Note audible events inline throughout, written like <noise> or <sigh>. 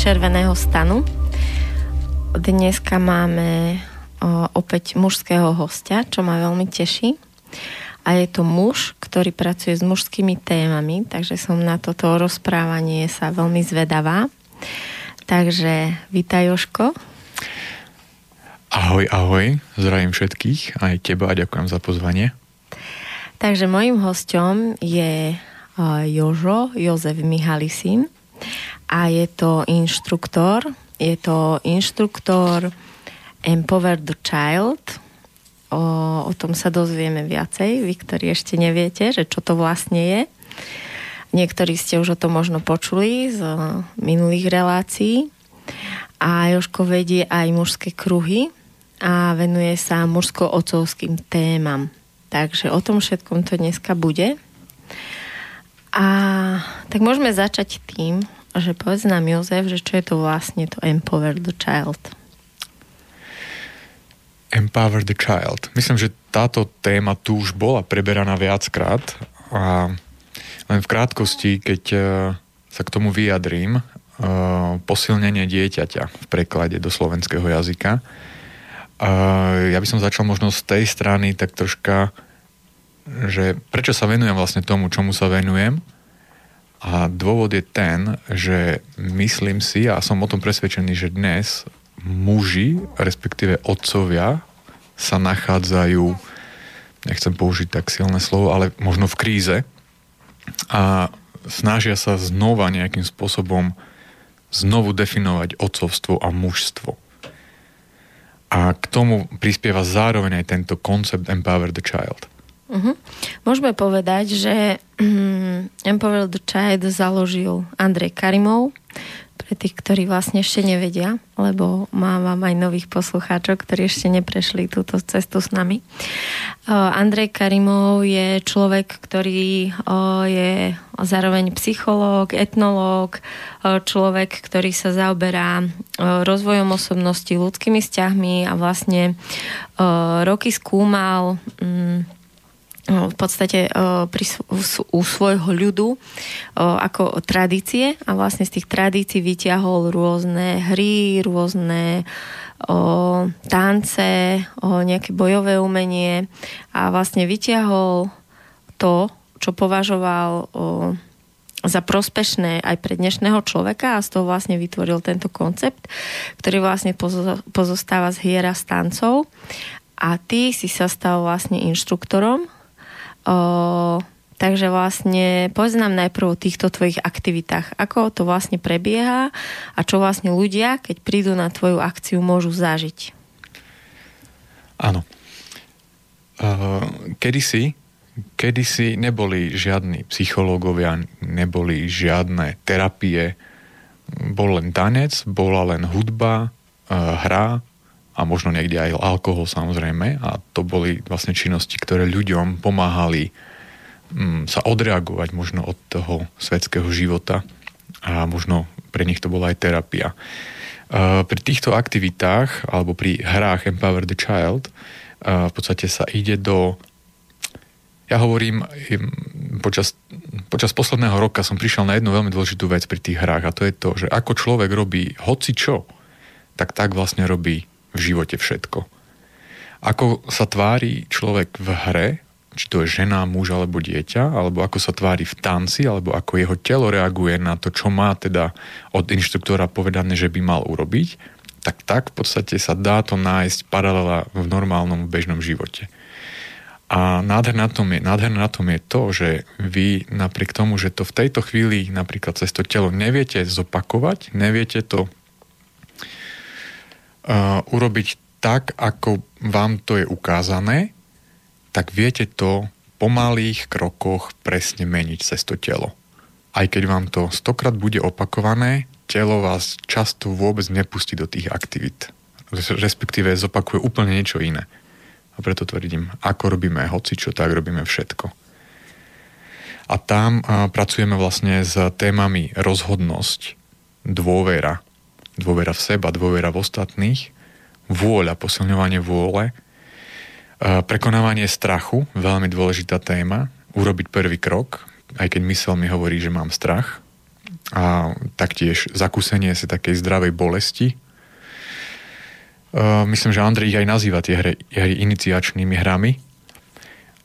Červeného stanu. Dneska máme o, opäť mužského hostia, čo ma veľmi teší. A je to muž, ktorý pracuje s mužskými témami, takže som na toto rozprávanie sa veľmi zvedavá. Takže vítaj Joško. Ahoj, ahoj, zdravím všetkých, aj teba a ďakujem za pozvanie. Takže mojim hostom je Jožo, Jozef Mihalisín a je to inštruktor, je to inštruktor Empower the Child, o, o tom sa dozvieme viacej, vy, ktorí ešte neviete, že čo to vlastne je. Niektorí ste už o tom možno počuli z minulých relácií. A Joško vedie aj mužské kruhy a venuje sa mužsko-ocovským témam. Takže o tom všetkom to dneska bude. A tak môžeme začať tým, že povedz nám Jozef, že čo je to vlastne to Empower the Child. Empower the Child. Myslím, že táto téma tu už bola preberaná viackrát a len v krátkosti, keď e, sa k tomu vyjadrím, e, posilnenie dieťaťa v preklade do slovenského jazyka. E, ja by som začal možno z tej strany tak troška že prečo sa venujem vlastne tomu, čomu sa venujem. A dôvod je ten, že myslím si, a som o tom presvedčený, že dnes muži, respektíve otcovia, sa nachádzajú, nechcem použiť tak silné slovo, ale možno v kríze a snažia sa znova nejakým spôsobom znovu definovať otcovstvo a mužstvo. A k tomu prispieva zároveň aj tento koncept Empower the Child. Uh-huh. Môžeme povedať, že um, Empower the Child založil Andrej Karimov, pre tých, ktorí vlastne ešte nevedia, lebo mám aj nových poslucháčov, ktorí ešte neprešli túto cestu s nami. Uh, Andrej Karimov je človek, ktorý uh, je zároveň psychológ, etnológ, uh, človek, ktorý sa zaoberá rozvojom osobnosti, ľudskými vzťahmi a vlastne roky skúmal um, v podstate pri, u svojho ľudu ako tradície. A vlastne z tých tradícií vyťahol rôzne hry, rôzne o, tance, o, nejaké bojové umenie. A vlastne vyťahol to, čo považoval o, za prospešné aj pre dnešného človeka a z toho vlastne vytvoril tento koncept, ktorý vlastne pozostáva z hier a stancov a ty si sa stal vlastne inštruktorom O, takže vlastne povedz nám najprv o týchto tvojich aktivitách. Ako to vlastne prebieha a čo vlastne ľudia, keď prídu na tvoju akciu, môžu zažiť? Áno. Uh, kedysi, kedysi neboli žiadni psychológovia, neboli žiadne terapie, bol len tanec, bola len hudba, hra, a možno niekde aj alkohol samozrejme a to boli vlastne činnosti, ktoré ľuďom pomáhali mm, sa odreagovať možno od toho svetského života a možno pre nich to bola aj terapia. Uh, pri týchto aktivitách alebo pri hrách Empower the Child uh, v podstate sa ide do ja hovorím, počas, počas posledného roka som prišiel na jednu veľmi dôležitú vec pri tých hrách a to je to, že ako človek robí hoci čo, tak tak vlastne robí v živote všetko. Ako sa tvári človek v hre, či to je žena, muž alebo dieťa, alebo ako sa tvári v tanci, alebo ako jeho telo reaguje na to, čo má teda od inštruktora povedané, že by mal urobiť, tak tak v podstate sa dá to nájsť paralela v normálnom bežnom živote. A nádherné na, tom je, nádherné na tom je to, že vy napriek tomu, že to v tejto chvíli napríklad cez to telo neviete zopakovať, neviete to urobiť tak, ako vám to je ukázané, tak viete to po malých krokoch presne meniť cez to telo. Aj keď vám to stokrát bude opakované, telo vás často vôbec nepustí do tých aktivít. Respektíve zopakuje úplne niečo iné. A preto tvrdím, ako robíme hoci tak robíme všetko. A tam pracujeme vlastne s témami rozhodnosť, dôvera, dôvera v seba, dôvera v ostatných, vôľa, posilňovanie vôle, prekonávanie strachu, veľmi dôležitá téma, urobiť prvý krok, aj keď mysel mi hovorí, že mám strach. A taktiež zakúsenie si takej zdravej bolesti. Uh, myslím, že Andrej ich aj nazýva tie hry, hry iniciačnými hrami.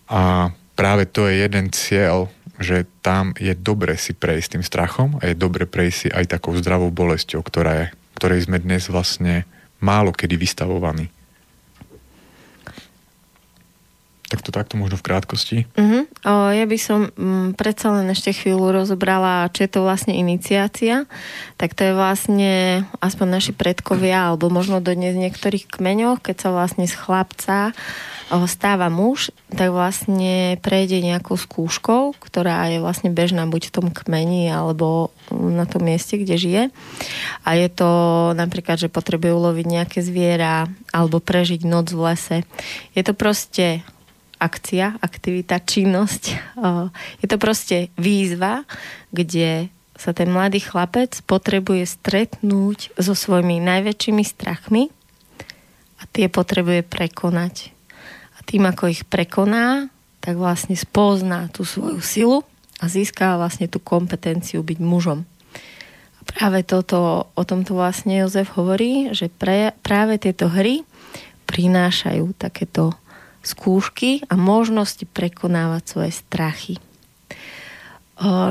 A práve to je jeden cieľ, že tam je dobre si prejsť tým strachom a je dobre prejsť si aj takou zdravou bolesťou, ktorá je, ktorej sme dnes vlastne málo kedy vystavovaní. Tak to takto možno v krátkosti. Uh-huh. O, ja by som m, mm, predsa len ešte chvíľu rozobrala, čo je to vlastne iniciácia. Tak to je vlastne aspoň naši predkovia, alebo možno dodnes v niektorých kmeňoch, keď sa vlastne z chlapca o, stáva muž, tak vlastne prejde nejakou skúškou, ktorá je vlastne bežná buď v tom kmeni, alebo na tom mieste, kde žije. A je to napríklad, že potrebuje uloviť nejaké zviera, alebo prežiť noc v lese. Je to proste akcia, aktivita, činnosť. Je to proste výzva, kde sa ten mladý chlapec potrebuje stretnúť so svojimi najväčšími strachmi a tie potrebuje prekonať. A tým, ako ich prekoná, tak vlastne spozná tú svoju silu a získa vlastne tú kompetenciu byť mužom. A práve toto, o tomto vlastne Jozef hovorí, že pre, práve tieto hry prinášajú takéto skúšky a možnosti prekonávať svoje strachy.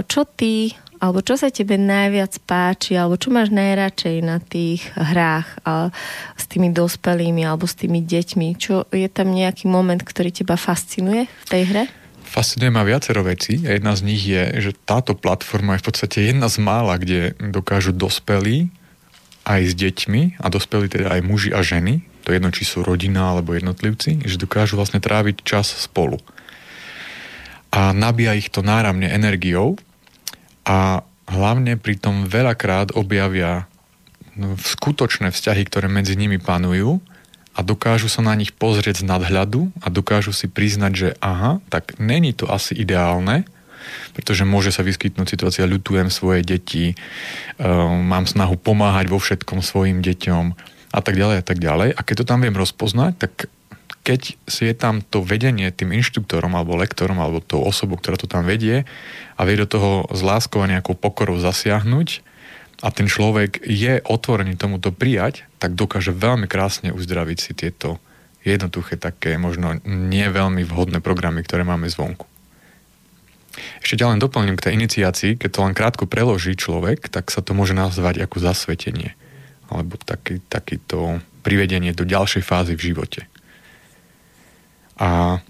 Čo ty, alebo čo sa tebe najviac páči, alebo čo máš najradšej na tých hrách s tými dospelými alebo s tými deťmi? Čo je tam nejaký moment, ktorý teba fascinuje v tej hre? Fascinuje ma viacero vecí a jedna z nich je, že táto platforma je v podstate jedna z mála, kde dokážu dospelí aj s deťmi a dospelí teda aj muži a ženy to jedno, či sú rodina alebo jednotlivci, že dokážu vlastne tráviť čas spolu. A nabíja ich to náramne energiou a hlavne pri tom veľakrát objavia no, skutočné vzťahy, ktoré medzi nimi panujú a dokážu sa na nich pozrieť z nadhľadu a dokážu si priznať, že aha, tak není to asi ideálne, pretože môže sa vyskytnúť situácia, ľutujem svoje deti, um, mám snahu pomáhať vo všetkom svojim deťom, a tak ďalej a tak ďalej. A keď to tam viem rozpoznať, tak keď si je tam to vedenie tým inštruktorom alebo lektorom alebo tou osobou, ktorá to tam vedie a vie do toho z láskou a nejakou pokorou zasiahnuť a ten človek je otvorený tomuto prijať, tak dokáže veľmi krásne uzdraviť si tieto jednoduché také možno nie veľmi vhodné programy, ktoré máme zvonku. Ešte ďalej doplním k tej iniciácii, keď to len krátko preloží človek, tak sa to môže nazvať ako zasvetenie alebo taký, takýto privedenie do ďalšej fázy v živote. A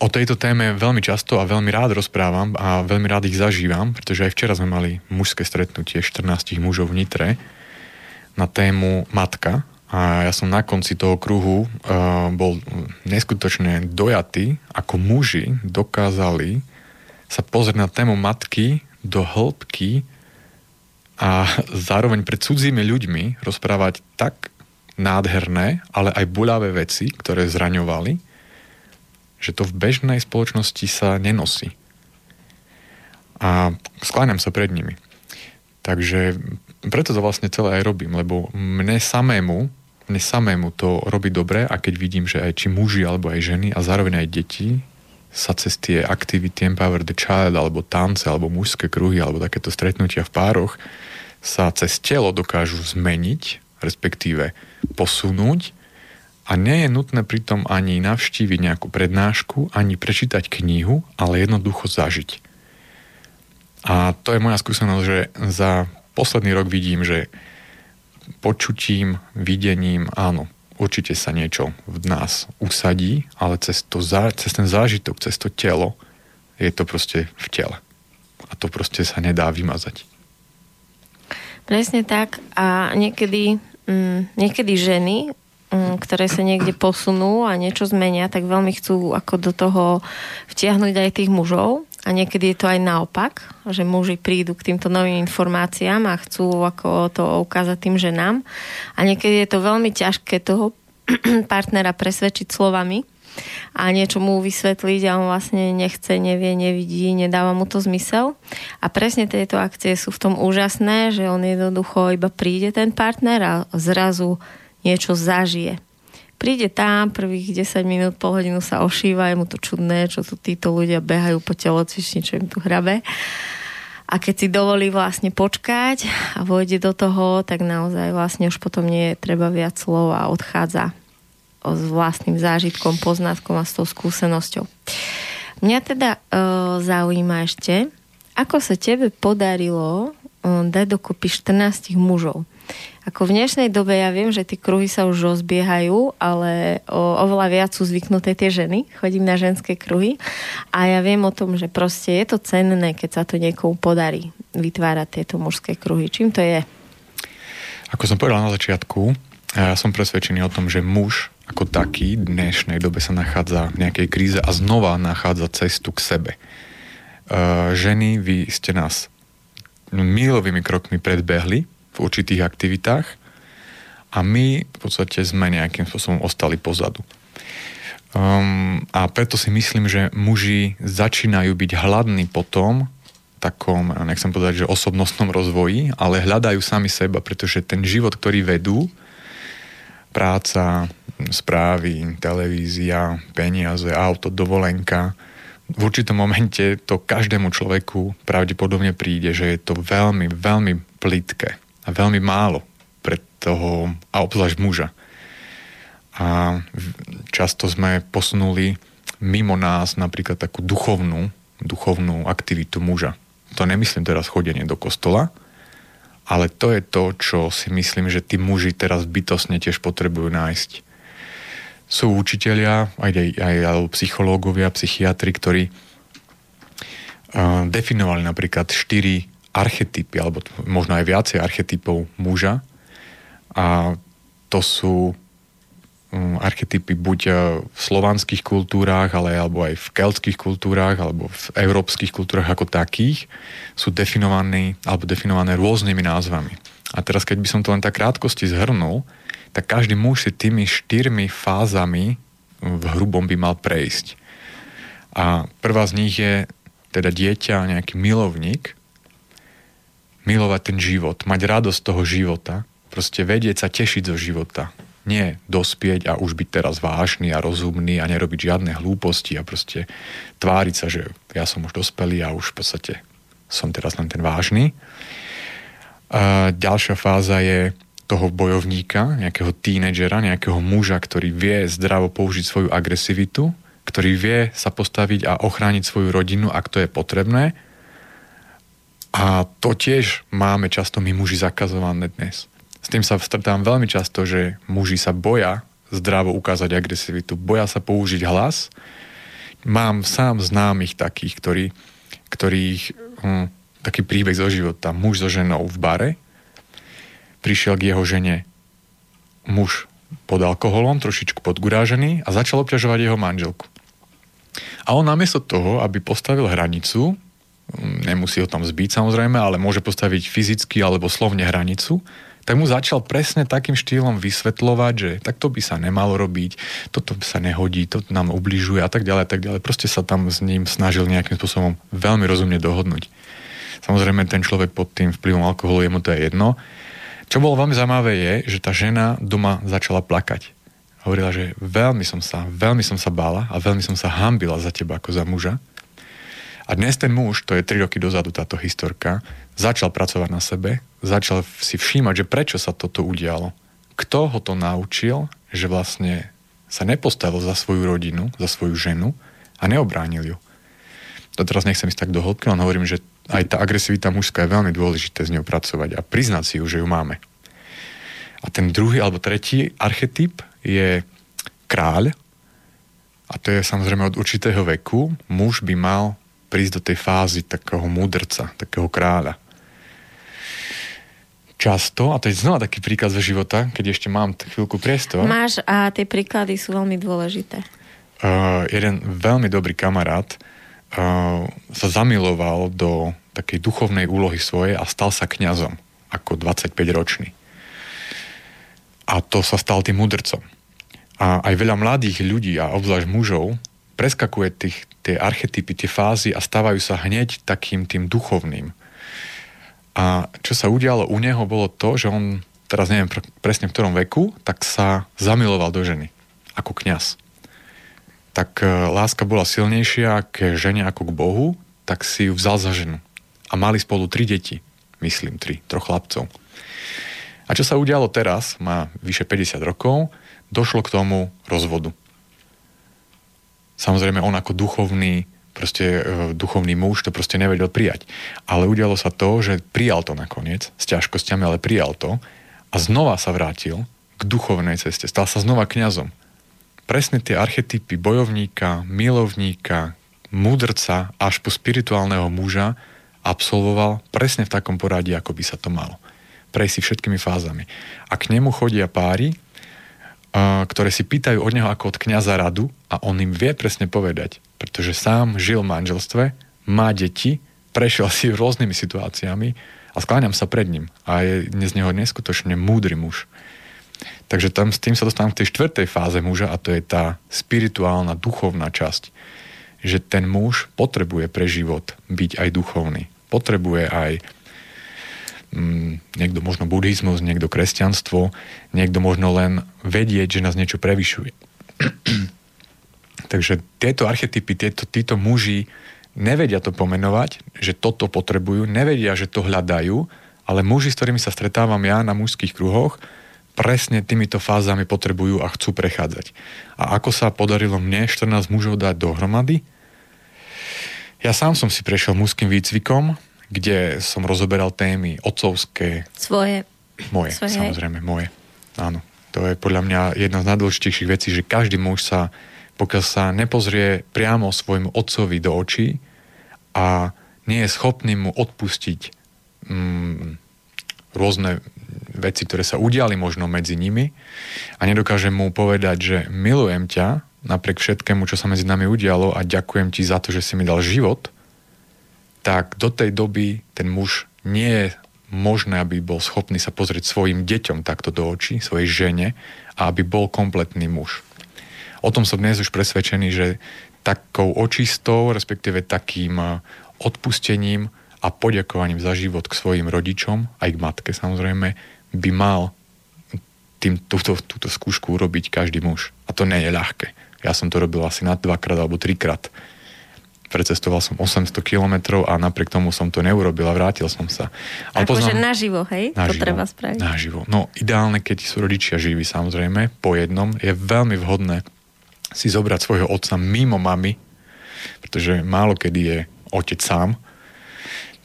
o tejto téme veľmi často a veľmi rád rozprávam a veľmi rád ich zažívam, pretože aj včera sme mali mužské stretnutie 14 mužov v Nitre na tému matka a ja som na konci toho kruhu uh, bol neskutočne dojatý, ako muži dokázali sa pozrieť na tému matky do hĺbky a zároveň pred cudzími ľuďmi rozprávať tak nádherné, ale aj buľavé veci, ktoré zraňovali, že to v bežnej spoločnosti sa nenosí. A skláňam sa pred nimi. Takže preto to vlastne celé aj robím, lebo mne samému, mne samému to robí dobre a keď vidím, že aj či muži alebo aj ženy a zároveň aj deti sa cez tie aktivity Empower the Child alebo tance alebo mužské kruhy alebo takéto stretnutia v pároch sa cez telo dokážu zmeniť, respektíve posunúť a nie je nutné pritom ani navštíviť nejakú prednášku, ani prečítať knihu, ale jednoducho zažiť. A to je moja skúsenosť, že za posledný rok vidím, že počutím, videním, áno, určite sa niečo v nás usadí, ale cez, to, cez ten zážitok, cez to telo je to proste v tele. A to proste sa nedá vymazať. Presne tak. A niekedy, mm, niekedy ženy, mm, ktoré sa niekde posunú a niečo zmenia, tak veľmi chcú ako do toho vtiahnuť aj tých mužov. A niekedy je to aj naopak, že muži prídu k týmto novým informáciám a chcú ako to ukázať tým ženám. A niekedy je to veľmi ťažké toho <clears throat> partnera presvedčiť slovami a niečo mu vysvetliť a on vlastne nechce, nevie, nevidí, nedáva mu to zmysel. A presne tieto akcie sú v tom úžasné, že on jednoducho iba príde ten partner a zrazu niečo zažije príde tam, prvých 10 minút, pol hodinu sa ošíva, je mu to čudné, čo tu títo ľudia behajú po telocvični, čo im tu hrabe. A keď si dovolí vlastne počkať a vojde do toho, tak naozaj vlastne už potom nie je treba viac slov a odchádza s vlastným zážitkom, poznatkom a s tou skúsenosťou. Mňa teda e, zaujíma ešte, ako sa tebe podarilo e, dať dokopy 14 mužov. Ako v dnešnej dobe ja viem, že tie kruhy sa už rozbiehajú, ale o, oveľa viac sú zvyknuté tie ženy. Chodím na ženské kruhy a ja viem o tom, že proste je to cenné, keď sa to niekomu podarí vytvárať tieto mužské kruhy. Čím to je? Ako som povedal na začiatku, ja som presvedčený o tom, že muž ako taký v dnešnej dobe sa nachádza v nejakej kríze a znova nachádza cestu k sebe. Uh, ženy, vy ste nás milovými krokmi predbehli v určitých aktivitách a my v podstate sme nejakým spôsobom ostali pozadu. Um, a preto si myslím, že muži začínajú byť hladní po tom, takom, nechcem povedať, že osobnostnom rozvoji, ale hľadajú sami seba, pretože ten život, ktorý vedú, práca, správy, televízia, peniaze, auto, dovolenka, v určitom momente to každému človeku pravdepodobne príde, že je to veľmi, veľmi plitké a veľmi málo pre toho, a obzvlášť muža. A často sme posunuli mimo nás napríklad takú duchovnú, duchovnú aktivitu muža. To nemyslím teraz chodenie do kostola, ale to je to, čo si myslím, že tí muži teraz bytosne tiež potrebujú nájsť. Sú učitelia, aj, aj, aj psychológovia, psychiatri, ktorí uh, definovali napríklad štyri archetypy, alebo možno aj viacej archetypov muža. A to sú um, archetypy buď uh, v slovanských kultúrách, ale alebo aj v keltských kultúrách, alebo v európskych kultúrach ako takých, sú definované, alebo definované rôznymi názvami. A teraz, keď by som to len tak krátkosti zhrnul, tak každý muž si tými štyrmi fázami v hrubom by mal prejsť. A prvá z nich je teda dieťa, nejaký milovník, milovať ten život, mať radosť toho života, proste vedieť sa tešiť zo života. Nie dospieť a už byť teraz vážny a rozumný a nerobiť žiadne hlúposti a proste tváriť sa, že ja som už dospelý a už v podstate som teraz len ten vážny. A ďalšia fáza je toho bojovníka, nejakého tínedžera, nejakého muža, ktorý vie zdravo použiť svoju agresivitu, ktorý vie sa postaviť a ochrániť svoju rodinu, ak to je potrebné a to tiež máme často my muži zakazované dnes. S tým sa stretávam veľmi často, že muži sa boja zdravo ukázať agresivitu, boja sa použiť hlas. Mám sám známych takých, ktorí, ktorých hm, taký príbeh zo života. Muž so ženou v bare, prišiel k jeho žene muž pod alkoholom, trošičku podgurážený a začal obťažovať jeho manželku. A on namiesto toho, aby postavil hranicu, nemusí ho tam zbiť samozrejme, ale môže postaviť fyzicky alebo slovne hranicu, tak mu začal presne takým štýlom vysvetľovať, že takto by sa nemalo robiť, toto sa nehodí, to nám ubližuje a tak ďalej, a tak ďalej. Proste sa tam s ním snažil nejakým spôsobom veľmi rozumne dohodnúť. Samozrejme, ten človek pod tým vplyvom alkoholu, jemu to je jedno. Čo bolo veľmi zaujímavé je, že tá žena doma začala plakať. Hovorila, že veľmi som sa, veľmi som sa bála a veľmi som sa hambila za teba ako za muža a dnes ten muž, to je 3 roky dozadu táto historka, začal pracovať na sebe, začal si všímať, že prečo sa toto udialo. Kto ho to naučil, že vlastne sa nepostavil za svoju rodinu, za svoju ženu a neobránil ju. To teraz nechcem ísť tak do hĺbky, len hovorím, že aj tá agresivita mužská je veľmi dôležité s ňou pracovať a priznať si ju, že ju máme. A ten druhý alebo tretí archetyp je kráľ. A to je samozrejme od určitého veku. Muž by mal prísť do tej fázy takého múdrca, takého kráľa. Často, a to je znova taký príklad zo života, keď ešte mám chvíľku priestor. Máš a tie príklady sú veľmi dôležité. Uh, jeden veľmi dobrý kamarát uh, sa zamiloval do takej duchovnej úlohy svojej a stal sa kňazom ako 25-ročný. A to sa stal tým mudrcom. A aj veľa mladých ľudí, a obzvlášť mužov, preskakuje tých, tie archetypy, tie fázy a stávajú sa hneď takým tým duchovným. A čo sa udialo u neho bolo to, že on, teraz neviem presne v ktorom veku, tak sa zamiloval do ženy. ako kňaz. Tak e, láska bola silnejšia k žene ako k Bohu, tak si ju vzal za ženu. A mali spolu tri deti, myslím tri, troch chlapcov. A čo sa udialo teraz, má vyše 50 rokov, došlo k tomu rozvodu. Samozrejme, on ako duchovný, proste e, duchovný muž to proste nevedel prijať. Ale udialo sa to, že prijal to nakoniec, s ťažkosťami, ale prijal to a znova sa vrátil k duchovnej ceste. Stal sa znova kňazom. Presne tie archetypy bojovníka, milovníka, múdrca až po spirituálneho muža absolvoval presne v takom poradí, ako by sa to malo. Prejsť si všetkými fázami. A k nemu chodia páry, ktoré si pýtajú od neho ako od kniaza radu a on im vie presne povedať, pretože sám žil v manželstve, má deti, prešiel <laughs> si rôznymi situáciami a skláňam sa pred ním a je dnes neho neskutočne múdry muž. Takže tam s tým sa dostávam k tej štvrtej fáze muža a to je tá spirituálna, duchovná časť. Že ten muž potrebuje pre život byť aj duchovný. Potrebuje aj Mm, niekto možno buddhizmus, niekto kresťanstvo, niekto možno len vedieť, že nás niečo prevyšuje. <clears throat> Takže tieto archetypy, tieto, títo muži nevedia to pomenovať, že toto potrebujú, nevedia, že to hľadajú, ale muži, s ktorými sa stretávam ja na mužských kruhoch, presne týmito fázami potrebujú a chcú prechádzať. A ako sa podarilo mne 14 mužov dať dohromady? Ja sám som si prešiel mužským výcvikom, kde som rozoberal témy otcovské. Svoje. Moje, Svoje. samozrejme, moje. Áno. To je podľa mňa jedna z najdôležitejších vecí, že každý muž sa, pokiaľ sa nepozrie priamo svojmu otcovi do očí a nie je schopný mu odpustiť mm, rôzne veci, ktoré sa udiali možno medzi nimi a nedokáže mu povedať, že milujem ťa napriek všetkému, čo sa medzi nami udialo a ďakujem ti za to, že si mi dal život – tak do tej doby ten muž nie je možné, aby bol schopný sa pozrieť svojim deťom takto do očí, svojej žene a aby bol kompletný muž. O tom som dnes už presvedčený, že takou očistou, respektíve takým odpustením a poďakovaním za život k svojim rodičom, aj k matke samozrejme, by mal tým, túto, túto skúšku urobiť každý muž. A to nie je ľahké. Ja som to robil asi na dvakrát alebo trikrát precestoval som 800 kilometrov a napriek tomu som to neurobil a vrátil som sa. Ale akože poznám... naživo, hej? Naživo, to treba spraviť. Naživo. No ideálne, keď sú rodičia živí samozrejme, po jednom, je veľmi vhodné si zobrať svojho otca mimo mamy, pretože málo kedy je otec sám,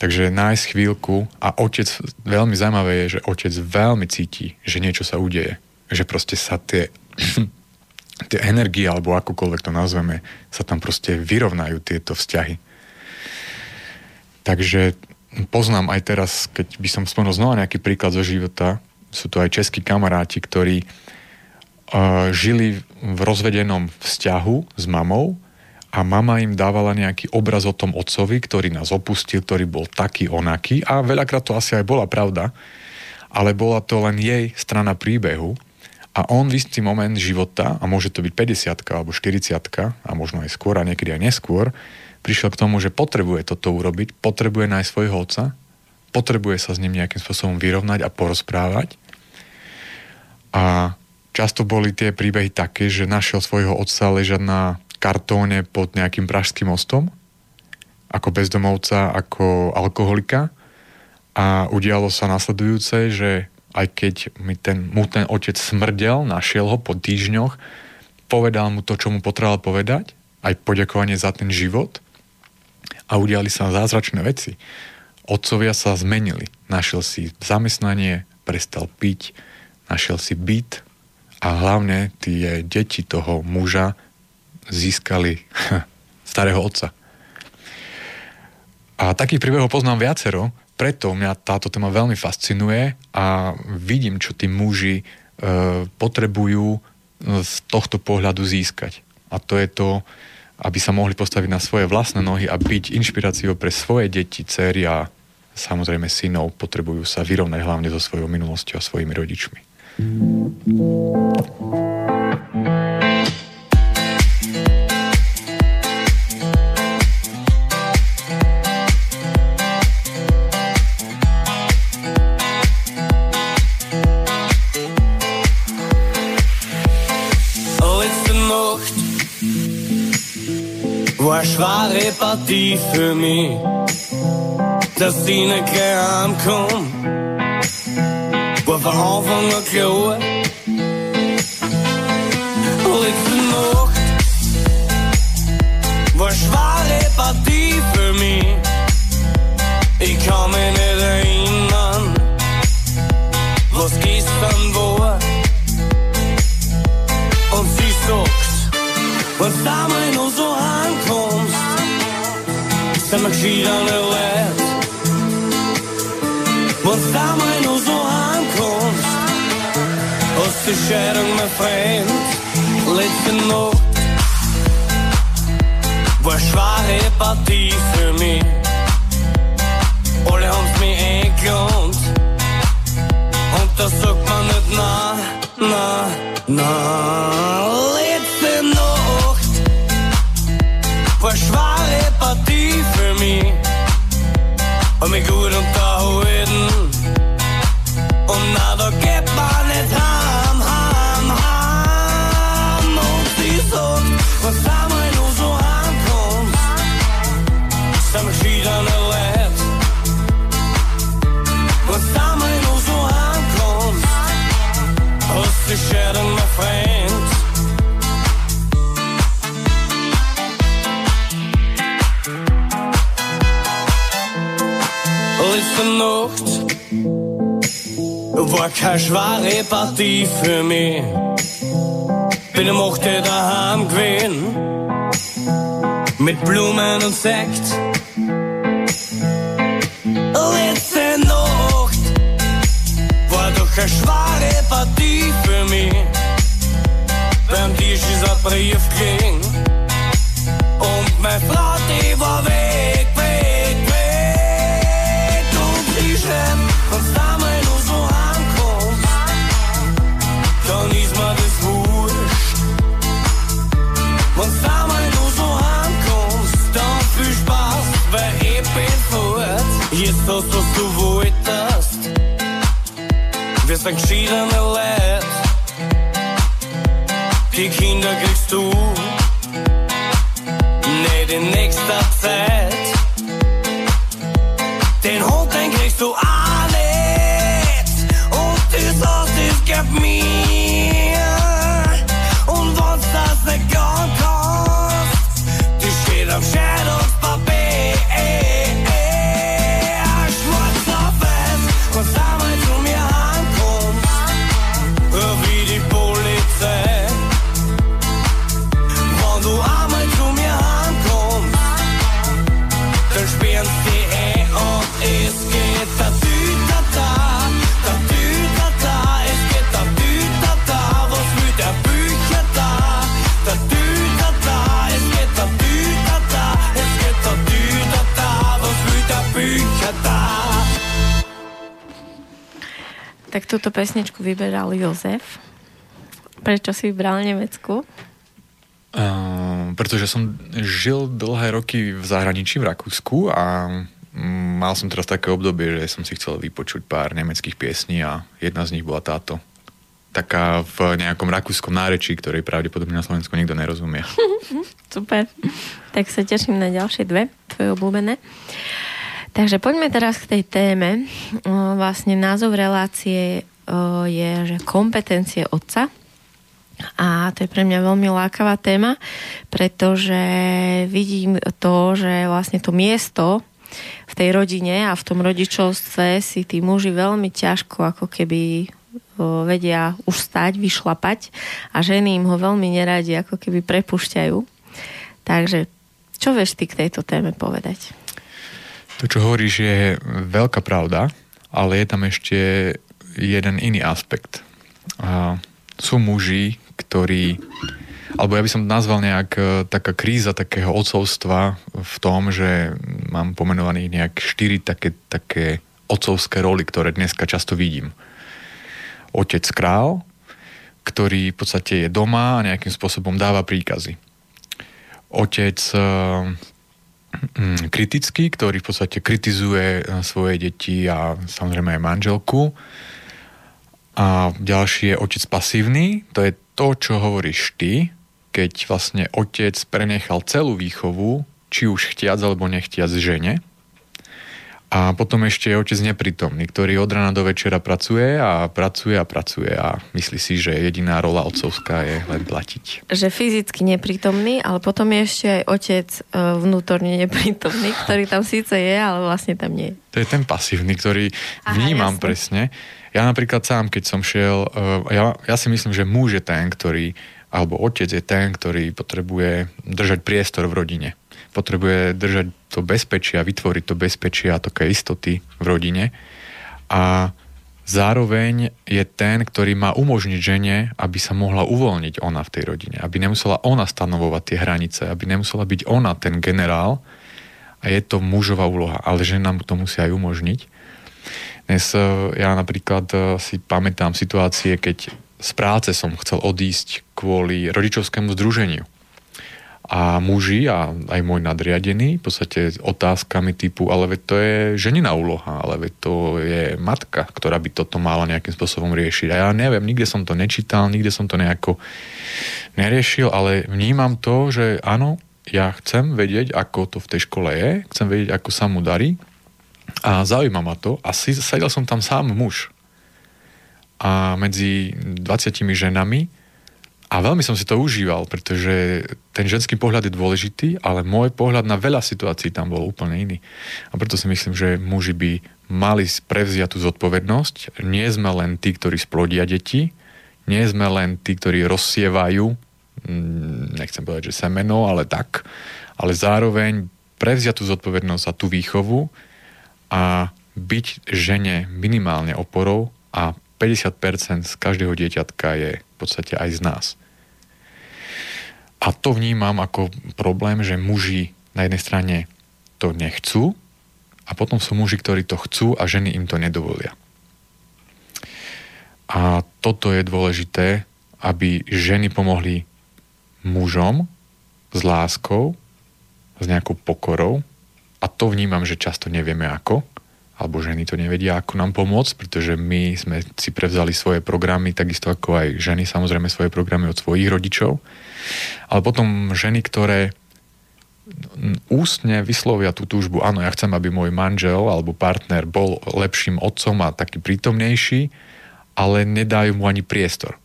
Takže nájsť chvíľku a otec, veľmi zaujímavé je, že otec veľmi cíti, že niečo sa udeje. Že proste sa tie tie energie, alebo akokoľvek to nazveme, sa tam proste vyrovnajú tieto vzťahy. Takže poznám aj teraz, keď by som spomenul znova nejaký príklad zo života, sú to aj českí kamaráti, ktorí uh, žili v rozvedenom vzťahu s mamou a mama im dávala nejaký obraz o tom otcovi, ktorý nás opustil, ktorý bol taký onaký a veľakrát to asi aj bola pravda, ale bola to len jej strana príbehu a on v istý moment života, a môže to byť 50 alebo 40 a možno aj skôr a niekedy aj neskôr, prišiel k tomu, že potrebuje toto urobiť, potrebuje nájsť svojho otca, potrebuje sa s ním nejakým spôsobom vyrovnať a porozprávať. A často boli tie príbehy také, že našiel svojho otca ležať na kartóne pod nejakým pražským mostom, ako bezdomovca, ako alkoholika. A udialo sa nasledujúce, že aj keď mi ten, mu ten otec smrdel, našiel ho po týždňoch, povedal mu to, čo mu potreboval povedať, aj poďakovanie za ten život a udiali sa zázračné veci. Otcovia sa zmenili. Našiel si zamestnanie, prestal piť, našiel si byt a hlavne tie deti toho muža získali <laughs> starého otca. A takých príbehov poznám viacero, preto mňa táto téma veľmi fascinuje a vidím, čo tí muži e, potrebujú e, z tohto pohľadu získať. A to je to, aby sa mohli postaviť na svoje vlastné nohy a byť inšpiráciou pre svoje deti, céry a samozrejme synov potrebujú sa vyrovnať hlavne so svojou minulosťou a svojimi rodičmi. Partie für mich, dass sie nicht heimkommt. War von Anfang an klar, country dans le ouest. Vår samhällnos och ankomst. Österskäring med fränt. Lite nog. Vår svaghet parti för mig. Åleholms med Eklund. Och då söker man ett na, na, na. Om ik hoe war keine schwere Partie für mich. Bin am 8. daheim gewesen, mit Blumen und Sekt. Letzte Nacht war doch eine schwere Partie für mich. Beim Tisch ist ein Brief gelegen und meine Frau, die war weg, Wir sind geschiedene Leute. Die Kinder kriegst du nicht in nächster Zeit. Túto pesničku vyberal Jozef. Prečo si vybral Nemecku? Uh, pretože som žil dlhé roky v zahraničí, v Rakúsku a mm, mal som teraz také obdobie, že som si chcel vypočuť pár nemeckých piesní a jedna z nich bola táto. Taká v nejakom rakúskom nárečí, ktorej pravdepodobne na Slovensku nikto nerozumie. <laughs> Super. Tak sa teším na ďalšie dve, tvoje obľúbené. Takže poďme teraz k tej téme. Vlastne názov relácie je, že kompetencie otca. A to je pre mňa veľmi lákavá téma, pretože vidím to, že vlastne to miesto v tej rodine a v tom rodičovstve si tí muži veľmi ťažko ako keby vedia už stať, vyšlapať a ženy im ho veľmi neradi ako keby prepušťajú. Takže čo vieš ty k tejto téme povedať? To, čo hovoríš, je veľká pravda, ale je tam ešte jeden iný aspekt. A sú muži, ktorí, alebo ja by som nazval nejak e, taká kríza takého otcovstva v tom, že mám pomenovaných nejak štyri také, také otcovské roly, ktoré dneska často vidím. Otec král, ktorý v podstate je doma a nejakým spôsobom dáva príkazy. Otec e, kritický, ktorý v podstate kritizuje e, svoje deti a samozrejme aj manželku. A ďalší je otec pasívny, to je to, čo hovoríš ty, keď vlastne otec prenechal celú výchovu, či už chtiac alebo nechtiac žene, a potom ešte je otec neprítomný, ktorý od rana do večera pracuje a pracuje a pracuje a myslí si, že jediná rola otcovská je len platiť. Že fyzicky neprítomný, ale potom je ešte aj otec e, vnútorne neprítomný, ktorý tam síce je, ale vlastne tam nie. To je ten pasívny, ktorý Aha, vnímam jasne. presne. Ja napríklad sám, keď som šiel, e, ja, ja si myslím, že muž je ten, ktorý, alebo otec je ten, ktorý potrebuje držať priestor v rodine potrebuje držať to bezpečie a vytvoriť to bezpečie a také istoty v rodine. A zároveň je ten, ktorý má umožniť žene, aby sa mohla uvoľniť ona v tej rodine, aby nemusela ona stanovovať tie hranice, aby nemusela byť ona ten generál a je to mužová úloha, ale žena to musí aj umožniť. Dnes e, ja napríklad e, si pamätám situácie, keď z práce som chcel odísť kvôli rodičovskému združeniu a muži a aj môj nadriadený v podstate otázkami typu, ale veď to je ženina úloha, ale veď to je matka, ktorá by toto mala nejakým spôsobom riešiť. A ja neviem, nikde som to nečítal, nikde som to nejako neriešil, ale vnímam to, že áno, ja chcem vedieť, ako to v tej škole je, chcem vedieť, ako sa mu darí. A zaujíma ma to. A sedel som tam sám muž. A medzi 20 ženami a veľmi som si to užíval, pretože ten ženský pohľad je dôležitý, ale môj pohľad na veľa situácií tam bol úplne iný. A preto si myslím, že muži by mali prevziať tú zodpovednosť. Nie sme len tí, ktorí splodia deti, nie sme len tí, ktorí rozsievajú, mm, nechcem povedať, že semeno, ale tak, ale zároveň prevziať tú zodpovednosť za tú výchovu a byť žene minimálne oporou a 50% z každého dieťatka je v podstate aj z nás. A to vnímam ako problém, že muži na jednej strane to nechcú a potom sú muži, ktorí to chcú a ženy im to nedovolia. A toto je dôležité, aby ženy pomohli mužom s láskou, s nejakou pokorou a to vnímam, že často nevieme ako alebo ženy to nevedia, ako nám pomôcť, pretože my sme si prevzali svoje programy, takisto ako aj ženy samozrejme svoje programy od svojich rodičov. Ale potom ženy, ktoré ústne vyslovia tú túžbu, áno, ja chcem, aby môj manžel alebo partner bol lepším otcom a taký prítomnejší, ale nedajú mu ani priestor.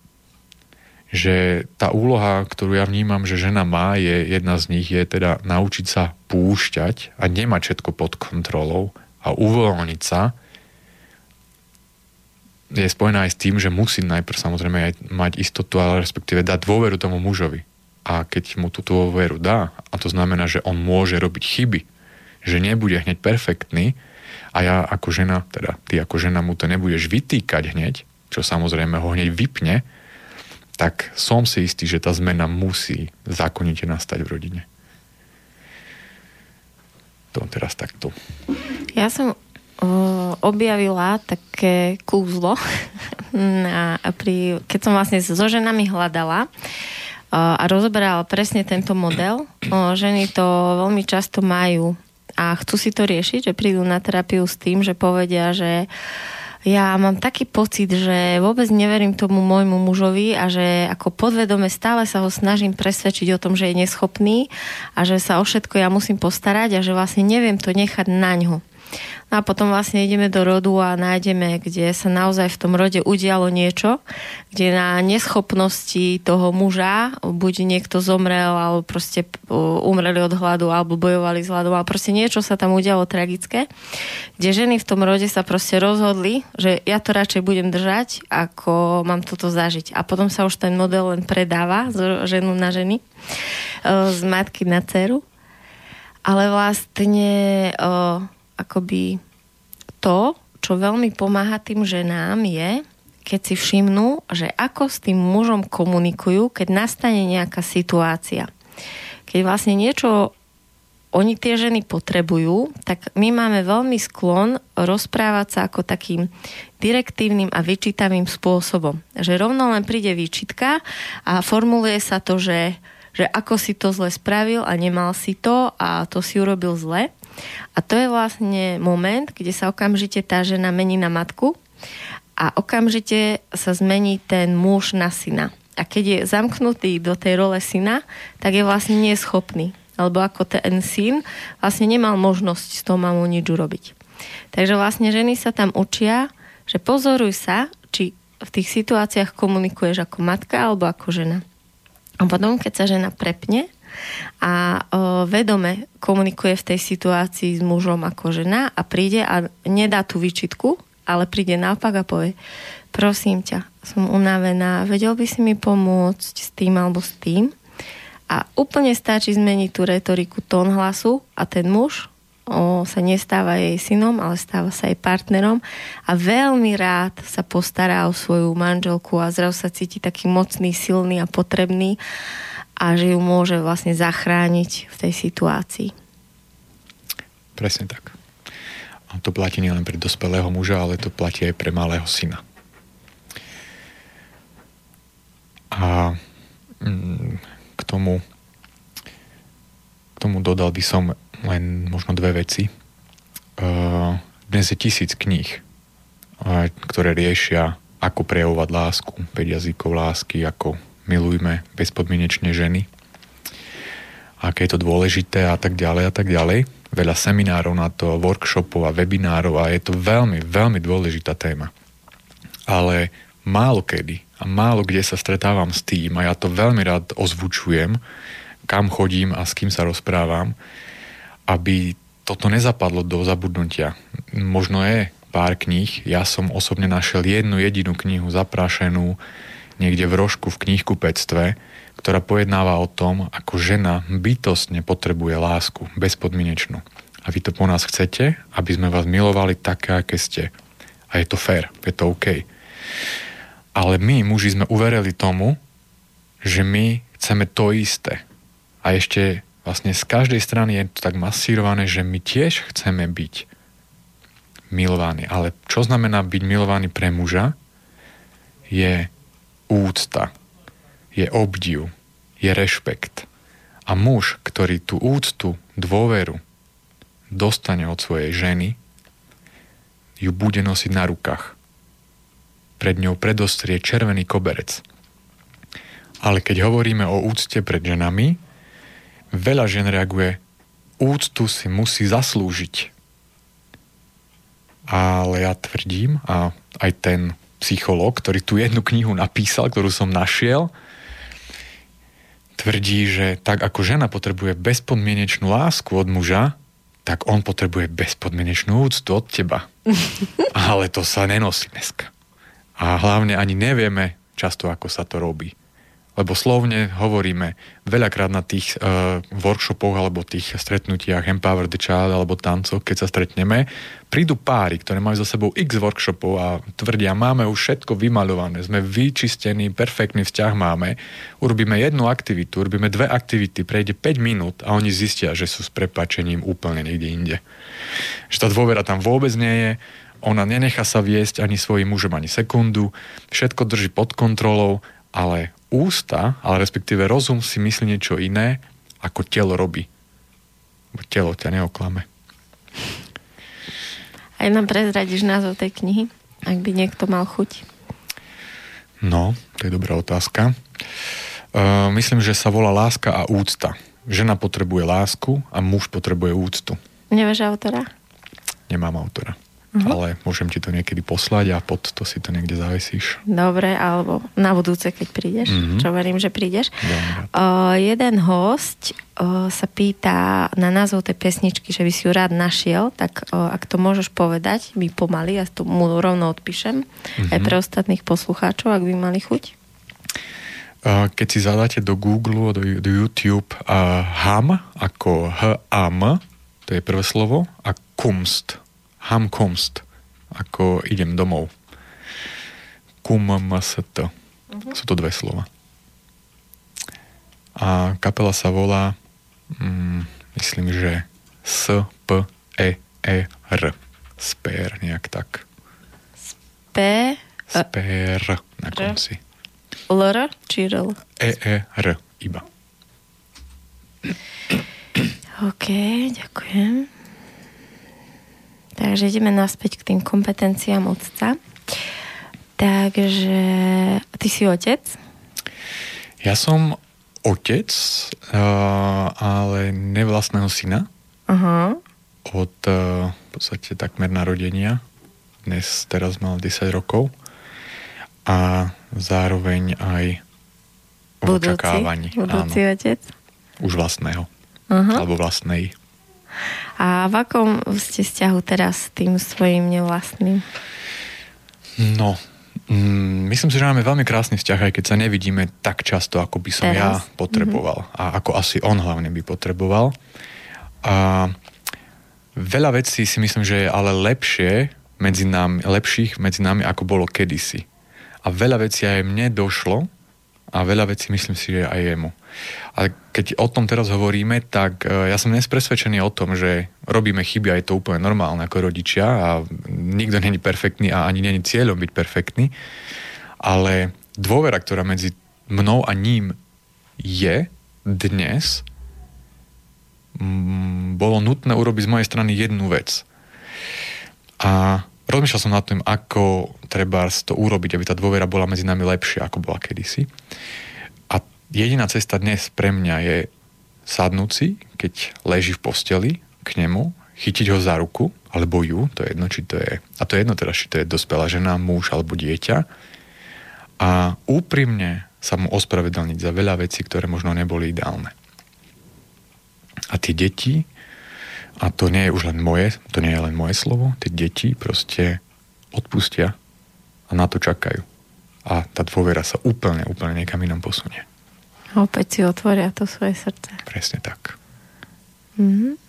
Že tá úloha, ktorú ja vnímam, že žena má, je jedna z nich, je teda naučiť sa púšťať a nemať všetko pod kontrolou, a uvoľniť sa je spojená aj s tým, že musí najprv samozrejme aj mať istotu, ale respektíve dať dôveru tomu mužovi. A keď mu túto dôveru dá, a to znamená, že on môže robiť chyby, že nebude hneď perfektný, a ja ako žena, teda ty ako žena mu to nebudeš vytýkať hneď, čo samozrejme ho hneď vypne, tak som si istý, že tá zmena musí zákonite nastať v rodine to teraz takto. Ja som objavila také kúzlo, <laughs> na, pri, keď som vlastne so ženami hľadala a rozoberala presne tento model. Ženy to veľmi často majú a chcú si to riešiť, že prídu na terapiu s tým, že povedia, že uh, ja mám taký pocit, že vôbec neverím tomu môjmu mužovi a že ako podvedome stále sa ho snažím presvedčiť o tom, že je neschopný a že sa o všetko ja musím postarať a že vlastne neviem to nechať na ňo. No a potom vlastne ideme do rodu a nájdeme, kde sa naozaj v tom rode udialo niečo, kde na neschopnosti toho muža buď niekto zomrel, alebo proste umreli od hladu, alebo bojovali s hladom, ale proste niečo sa tam udialo tragické, kde ženy v tom rode sa proste rozhodli, že ja to radšej budem držať, ako mám toto zažiť. A potom sa už ten model len predáva z ženu na ženy, z matky na dceru. Ale vlastne akoby to, čo veľmi pomáha tým ženám je, keď si všimnú, že ako s tým mužom komunikujú, keď nastane nejaká situácia. Keď vlastne niečo oni tie ženy potrebujú, tak my máme veľmi sklon rozprávať sa ako takým direktívnym a vyčítavým spôsobom. Že rovno len príde výčitka a formuluje sa to, že, že ako si to zle spravil a nemal si to a to si urobil zle. A to je vlastne moment, kde sa okamžite tá žena mení na matku a okamžite sa zmení ten muž na syna. a keď je zamknutý do tej role syna, tak je vlastne neschopný. Alebo ako ten syn vlastne nemal možnosť s tou mamou nič urobiť. Takže vlastne ženy sa tam učia, že pozoruj sa, či v tých situáciách komunikuješ ako matka alebo ako žena. A potom, keď sa žena prepne a vedome komunikuje v tej situácii s mužom ako žena a príde a nedá tú výčitku, ale príde naopak a povie, prosím ťa, som unavená, vedel by si mi pomôcť s tým alebo s tým. A úplne stačí zmeniť tú retoriku, tón hlasu a ten muž o, sa nestáva jej synom, ale stáva sa jej partnerom a veľmi rád sa postará o svoju manželku a zrazu sa cíti taký mocný, silný a potrebný a že ju môže vlastne zachrániť v tej situácii. Presne tak. A to platí nielen pre dospelého muža, ale to platí aj pre malého syna. A mm, k tomu, k tomu dodal by som len možno dve veci. Dnes je tisíc kníh, ktoré riešia, ako prejavovať lásku, 5 jazykov lásky, ako milujme bezpodmienečne ženy, aké je to dôležité a tak ďalej a tak ďalej. Veľa seminárov na to, workshopov a webinárov a je to veľmi, veľmi dôležitá téma. Ale málo kedy a málo kde sa stretávam s tým a ja to veľmi rád ozvučujem, kam chodím a s kým sa rozprávam, aby toto nezapadlo do zabudnutia. Možno je pár kníh, ja som osobne našiel jednu jedinú knihu zaprášenú niekde v rožku v knihkupectve, ktorá pojednáva o tom, ako žena bytostne potrebuje lásku, bezpodmienečnú. A vy to po nás chcete, aby sme vás milovali také, aké ste. A je to fér, je to OK. Ale my, muži, sme uverili tomu, že my chceme to isté. A ešte vlastne z každej strany je to tak masírované, že my tiež chceme byť milovaní. Ale čo znamená byť milovaný pre muža? Je úcta, je obdiv, je rešpekt. A muž, ktorý tú úctu, dôveru dostane od svojej ženy, ju bude nosiť na rukách. Pred ňou predostrie červený koberec. Ale keď hovoríme o úcte pred ženami, veľa žen reaguje, úctu si musí zaslúžiť. Ale ja tvrdím, a aj ten psychológ, ktorý tú jednu knihu napísal, ktorú som našiel, tvrdí, že tak ako žena potrebuje bezpodmienečnú lásku od muža, tak on potrebuje bezpodmienečnú úctu od teba. <laughs> Ale to sa nenosí dneska. A hlavne ani nevieme často, ako sa to robí. Lebo slovne hovoríme veľakrát na tých uh, workshopoch alebo tých stretnutiach Empower the Child alebo tancoch, keď sa stretneme, prídu páry, ktoré majú za sebou x workshopov a tvrdia, máme už všetko vymaľované, sme vyčistení, perfektný vzťah máme, urobíme jednu aktivitu, urobíme dve aktivity, prejde 5 minút a oni zistia, že sú s prepačením úplne niekde inde. Že tá dôvera tam vôbec nie je, ona nenechá sa viesť ani svojim mužom ani sekundu, všetko drží pod kontrolou, ale ústa, ale respektíve rozum si myslí niečo iné, ako telo robí. Bo telo ťa neoklame. Aj nám prezradíš názov tej knihy, ak by niekto mal chuť. No, to je dobrá otázka. Uh, myslím, že sa volá Láska a úcta. Žena potrebuje lásku a muž potrebuje úctu. Nevieš autora? Nemám autora uh-huh. ale môžem ti to niekedy poslať a pod to si to niekde zavesíš. Dobre, alebo na budúce, keď prídeš, uh-huh. čo verím, že prídeš. Uh, jeden host uh, sa pýta na názov tej pesničky, že by si ju rád našiel, tak uh, ak to môžeš povedať, mi pomaly, ja to mu rovno odpíšem, uh-huh. aj pre ostatných poslucháčov, ak by mali chuť. Keď si zadáte do Google, do, do YouTube uh, HAM ako H-A-M, to je prvé slovo, a Kumst, Hamkomst, ako idem domov. Kumst. Uh-huh. Sú to dve slova. A kapela sa volá, mm, myslím, že S-P-E-E-R. Spér, nejak tak. Spe... Na konci. L-R či R? E-E-R iba. OK, ďakujem. Takže ideme naspäť k tým kompetenciám otca. Takže ty si otec? Ja som otec, uh, ale nevlastného syna. Aha. Od uh, v podstate takmer narodenia. Dnes teraz mal 10 rokov. A zároveň aj v Budúci, očakávaní. budúci Áno, otec. už vlastného. Aha. Alebo vlastnej. A v akom ste vzťahu teraz s tým svojim nevlastným? No, mm, myslím si, že máme veľmi krásny vzťah, aj keď sa nevidíme tak často, ako by som Teraz? ja potreboval. Mm-hmm. A ako asi on hlavne by potreboval. A veľa vecí si myslím, že je ale lepšie medzi nami, lepších medzi nami, ako bolo kedysi. A veľa vecí aj mne došlo a veľa vecí myslím si, že aj jemu. A keď o tom teraz hovoríme, tak e, ja som dnes presvedčený o tom, že robíme chyby a je to úplne normálne ako rodičia a nikto není perfektný a ani není cieľom byť perfektný, ale dôvera, ktorá medzi mnou a ním je dnes, bolo nutné urobiť z mojej strany jednu vec. A rozmýšľal som nad tým, ako treba to urobiť, aby tá dôvera bola medzi nami lepšia, ako bola kedysi. A jediná cesta dnes pre mňa je sadnúť si, keď leží v posteli k nemu, chytiť ho za ruku, alebo ju, to je jedno, či to je, a to je jedno teda, či to je dospelá žena, muž alebo dieťa, a úprimne sa mu ospravedlniť za veľa vecí, ktoré možno neboli ideálne. A tie deti, a to nie je už len moje, to nie je len moje slovo, tie deti proste odpustia a na to čakajú. A tá dôvera sa úplne, úplne niekam inám posunie. A opäť si otvoria to svoje srdce. Presne tak. Mhm.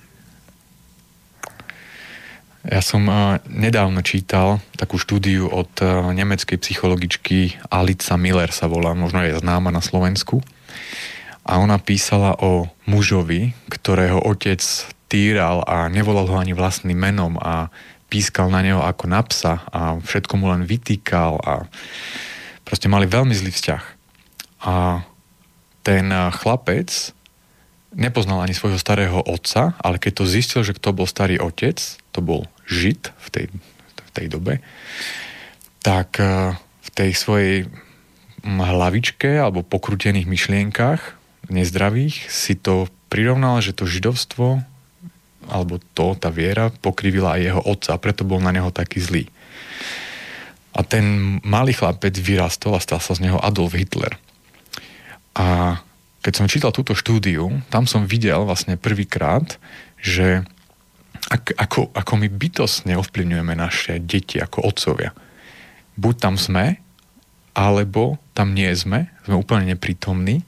Ja som nedávno čítal takú štúdiu od nemeckej psychologičky Alica Miller sa volá, možno je známa na Slovensku. A ona písala o mužovi, ktorého otec týral a nevolal ho ani vlastným menom a pískal na neho ako na psa a všetko mu len vytýkal a proste mali veľmi zlý vzťah. A ten uh, chlapec nepoznal ani svojho starého otca, ale keď to zistil, že kto bol starý otec, to bol žid v tej, v tej dobe, tak eh, v tej svojej mm, hlavičke alebo pokrutených myšlienkach nezdravých si to prirovnal, že to židovstvo alebo to, tá viera pokrivila aj jeho otca a preto bol na neho taký zlý. A ten malý chlapec vyrastol a stal sa z neho Adolf Hitler. A keď som čítal túto štúdiu, tam som videl vlastne prvýkrát, že ak, ako, ako my bytostne ovplyvňujeme naše deti ako otcovia. Buď tam sme, alebo tam nie sme, sme úplne neprítomní.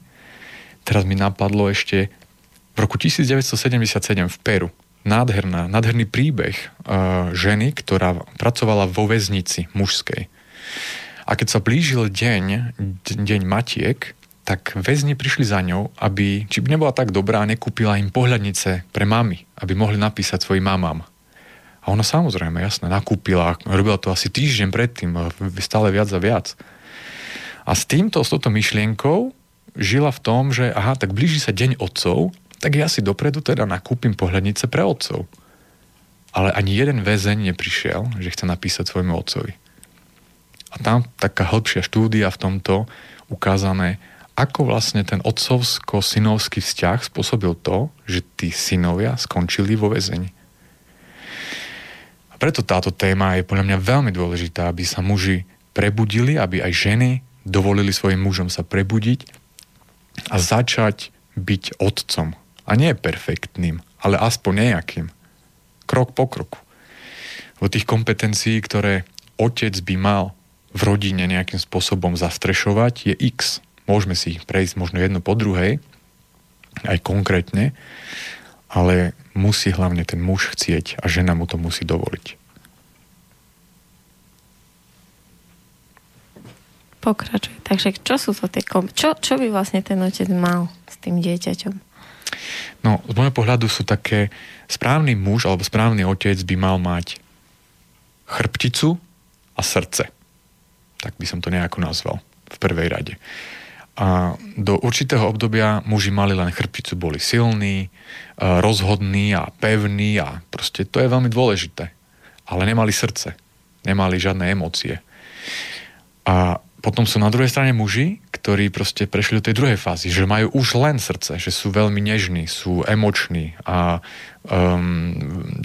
Teraz mi napadlo ešte v roku 1977 v Peru nádherná, nádherný príbeh uh, ženy, ktorá pracovala vo väznici mužskej. A keď sa blížil deň, deň matiek, tak väzni prišli za ňou, aby, či by nebola tak dobrá, nekúpila im pohľadnice pre mami, aby mohli napísať svojim mamám. A ona samozrejme, jasne, nakúpila, robila to asi týždeň predtým, stále viac a viac. A s týmto, s touto myšlienkou žila v tom, že aha, tak blíži sa deň otcov, tak ja si dopredu teda nakúpim pohľadnice pre otcov. Ale ani jeden väzeň neprišiel, že chce napísať svojmu otcovi. A tam taká hĺbšia štúdia v tomto ukázané, ako vlastne ten otcovsko-synovský vzťah spôsobil to, že tí synovia skončili vo väzení. A preto táto téma je podľa mňa veľmi dôležitá, aby sa muži prebudili, aby aj ženy dovolili svojim mužom sa prebudiť a začať byť otcom. A nie perfektným, ale aspoň nejakým. Krok po kroku. O tých kompetencií, ktoré otec by mal v rodine nejakým spôsobom zastrešovať, je x Môžeme si ich prejsť možno jedno po druhej, aj konkrétne, ale musí hlavne ten muž chcieť a žena mu to musí dovoliť. Pokračuj. Takže čo sú to tie kom... Čo, čo by vlastne ten otec mal s tým dieťaťom? No, z môjho pohľadu sú také, správny muž alebo správny otec by mal mať chrbticu a srdce. Tak by som to nejako nazval v prvej rade. A do určitého obdobia muži mali len chrbticu, boli silní, e, rozhodní a pevní a proste to je veľmi dôležité. Ale nemali srdce, nemali žiadne emócie. A potom sú na druhej strane muži, ktorí proste prešli do tej druhej fázy, že majú už len srdce, že sú veľmi nežní, sú emoční a um,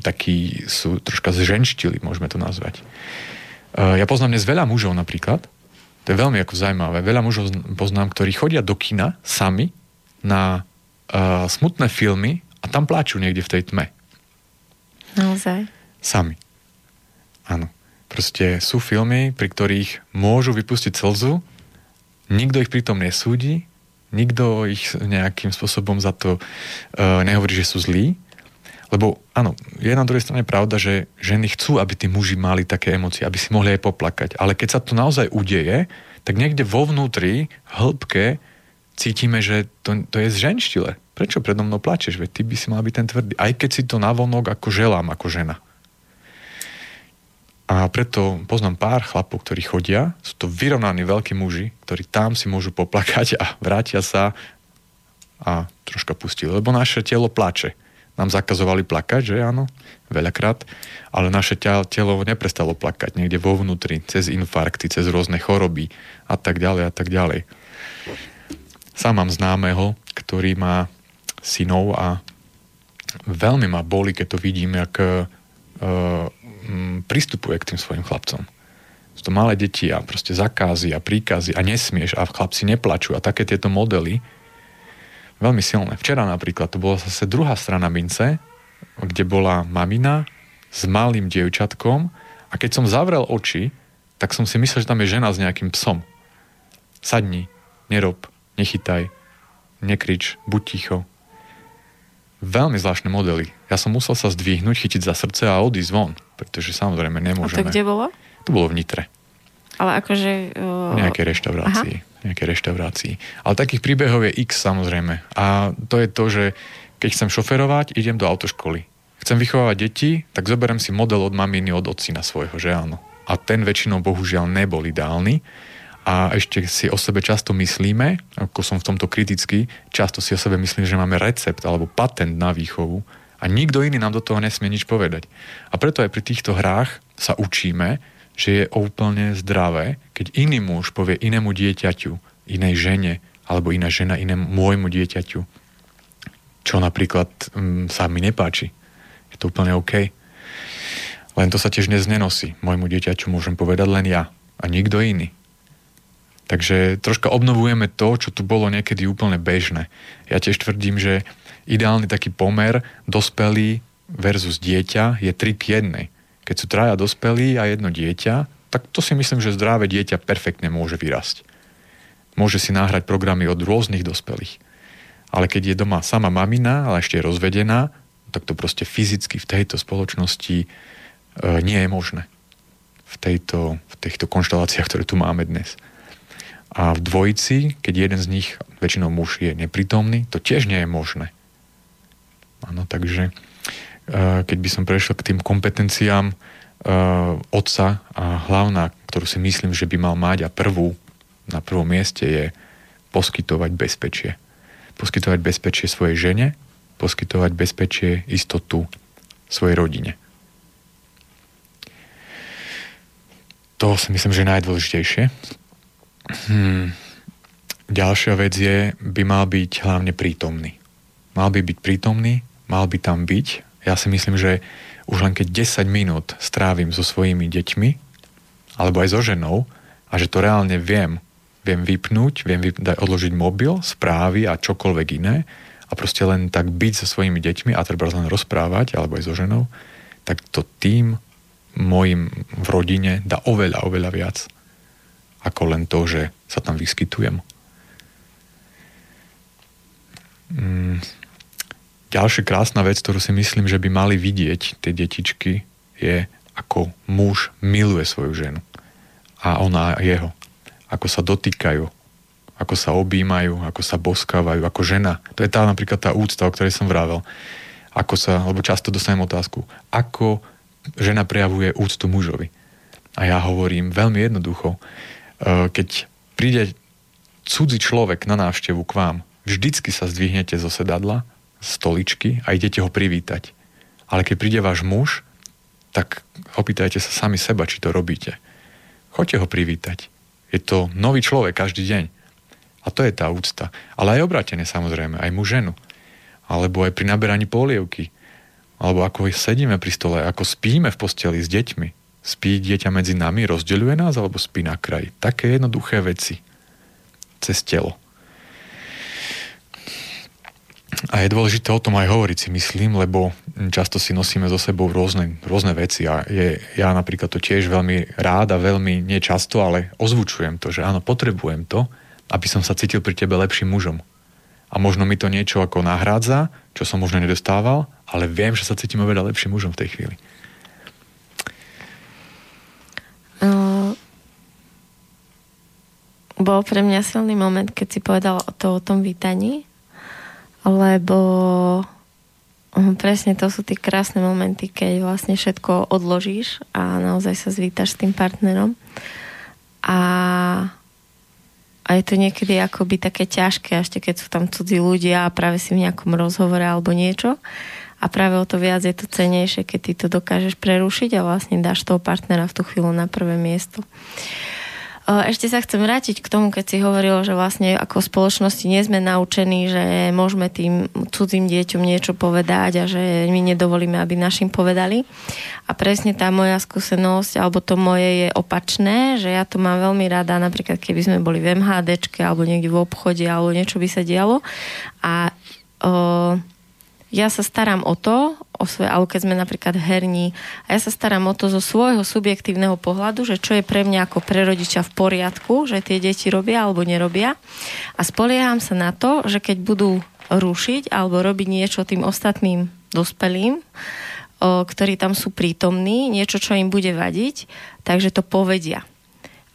takí sú troška zženštili, môžeme to nazvať. Uh, ja poznám dnes veľa mužov napríklad, to je veľmi ako zaujímavé, veľa mužov poznám, ktorí chodia do kina sami na uh, smutné filmy a tam pláču niekde v tej tme. Naozaj? Sami. Áno. Proste sú filmy, pri ktorých môžu vypustiť slzu, nikto ich pritom nesúdi, nikto ich nejakým spôsobom za to uh, nehovorí, že sú zlí. Lebo áno, je na druhej strane pravda, že ženy chcú, aby tí muži mali také emócie, aby si mohli aj poplakať. Ale keď sa to naozaj udeje, tak niekde vo vnútri, hĺbke, cítime, že to, to je zženštile. Prečo predo mnou plačeš? Veď ty by si mal byť ten tvrdý. Aj keď si to navonok ako želám, ako žena. A preto poznám pár chlapov, ktorí chodia, sú to vyrovnaní veľkí muži, ktorí tam si môžu poplakať a vrátia sa a troška pustili. Lebo naše telo plače. Nám zakazovali plakať, že áno, veľakrát, ale naše telo neprestalo plakať niekde vo vnútri, cez infarkty, cez rôzne choroby a tak ďalej a tak ďalej. Sám mám známeho, ktorý má synov a veľmi ma boli, keď to vidím, jak uh, Mm, pristupuje k tým svojim chlapcom. Sú to malé deti a proste zakázy a príkazy a nesmieš a chlapci neplačú a také tieto modely veľmi silné. Včera napríklad to bola zase druhá strana mince, kde bola mamina s malým dievčatkom a keď som zavrel oči, tak som si myslel, že tam je žena s nejakým psom. Sadni, nerob, nechytaj, nekrič, buď ticho, veľmi zvláštne modely. Ja som musel sa zdvihnúť, chytiť za srdce a odísť von, pretože samozrejme nemôžeme. A to kde bolo? To bolo v Nitre. Ale akože... Uh... V nejakej reštaurácii. Aha. Nejakej reštaurácii. Ale takých príbehov je x samozrejme. A to je to, že keď chcem šoferovať, idem do autoškoly. Chcem vychovávať deti, tak zoberiem si model od maminy, od otcina svojho, že áno. A ten väčšinou bohužiaľ nebol ideálny a ešte si o sebe často myslíme, ako som v tomto kritický, často si o sebe myslím, že máme recept alebo patent na výchovu a nikto iný nám do toho nesmie nič povedať. A preto aj pri týchto hrách sa učíme, že je úplne zdravé, keď iný muž povie inému dieťaťu, inej žene, alebo iná žena inému môjmu dieťaťu, čo napríklad um, sa mi nepáči. Je to úplne OK. Len to sa tiež dnes nenosí. Môjmu dieťaťu môžem povedať len ja a nikto iný. Takže troška obnovujeme to, čo tu bolo niekedy úplne bežné. Ja tiež tvrdím, že ideálny taký pomer dospelý versus dieťa je 3 k 1. Keď sú traja dospelí a jedno dieťa, tak to si myslím, že zdravé dieťa perfektne môže vyrásť. Môže si náhrať programy od rôznych dospelých. Ale keď je doma sama mamina, ale ešte je rozvedená, tak to proste fyzicky v tejto spoločnosti e, nie je možné. V, tejto, v týchto konšteláciách, ktoré tu máme dnes. A v dvojici, keď jeden z nich, väčšinou muž, je neprítomný, to tiež nie je možné. Áno, takže e, keď by som prešiel k tým kompetenciám e, otca a hlavná, ktorú si myslím, že by mal mať a prvú, na prvom mieste je poskytovať bezpečie. Poskytovať bezpečie svojej žene, poskytovať bezpečie, istotu svojej rodine. To si myslím, že je najdôležitejšie. Hmm. Ďalšia vec je, by mal byť hlavne prítomný. Mal by byť prítomný, mal by tam byť. Ja si myslím, že už len keď 10 minút strávim so svojimi deťmi, alebo aj so ženou, a že to reálne viem, viem vypnúť, viem vyp- odložiť mobil, správy a čokoľvek iné a proste len tak byť so svojimi deťmi a treba len rozprávať, alebo aj so ženou, tak to tým mojim v rodine dá oveľa, oveľa viac ako len to, že sa tam vyskytujem. Mm. Ďalšia krásna vec, ktorú si myslím, že by mali vidieť tie detičky, je ako muž miluje svoju ženu a ona jeho. Ako sa dotýkajú, ako sa objímajú, ako sa boskávajú, ako žena. To je tá napríklad tá úcta, o ktorej som vravel. Ako sa, lebo často dostanem otázku, ako žena prejavuje úctu mužovi. A ja hovorím veľmi jednoducho, keď príde cudzí človek na návštevu k vám, vždycky sa zdvihnete zo sedadla, stoličky a idete ho privítať. Ale keď príde váš muž, tak opýtajte sa sami seba, či to robíte. Choďte ho privítať. Je to nový človek každý deň. A to je tá úcta. Ale aj obratene samozrejme, aj mu ženu. Alebo aj pri naberaní polievky. Alebo ako sedíme pri stole, ako spíme v posteli s deťmi. Spí dieťa medzi nami, rozdeľuje nás, alebo spí na kraji. Také jednoduché veci. Cez telo. A je dôležité o tom aj hovoriť si myslím, lebo často si nosíme so sebou rôzne, rôzne veci a je, ja napríklad to tiež veľmi rád a veľmi nečasto, ale ozvučujem to, že áno, potrebujem to, aby som sa cítil pri tebe lepším mužom. A možno mi to niečo ako nahrádza, čo som možno nedostával, ale viem, že sa cítim oveľa lepším mužom v tej chvíli. Uh, bol pre mňa silný moment, keď si povedal to o tom vítaní, lebo hm, presne to sú tie krásne momenty, keď vlastne všetko odložíš a naozaj sa zvítaš s tým partnerom. A, a je to niekedy akoby také ťažké, ešte keď sú tam cudzí ľudia a práve si v nejakom rozhovore alebo niečo. A práve o to viac je to cenejšie, keď ty to dokážeš prerušiť a vlastne dáš toho partnera v tú chvíľu na prvé miesto. Ešte sa chcem vrátiť k tomu, keď si hovoril, že vlastne ako spoločnosti nie sme naučení, že môžeme tým cudzím deťom niečo povedať a že my nedovolíme, aby našim povedali. A presne tá moja skúsenosť, alebo to moje je opačné, že ja to mám veľmi rada, napríklad keby sme boli v MHDčke alebo niekde v obchode alebo niečo by sa dialo a uh, ja sa starám o to, o svoje, alebo keď sme napríklad herní, a ja sa starám o to zo svojho subjektívneho pohľadu, že čo je pre mňa ako pre rodiča v poriadku, že tie deti robia alebo nerobia. A spolieham sa na to, že keď budú rušiť alebo robiť niečo tým ostatným dospelým, ktorí tam sú prítomní, niečo, čo im bude vadiť, takže to povedia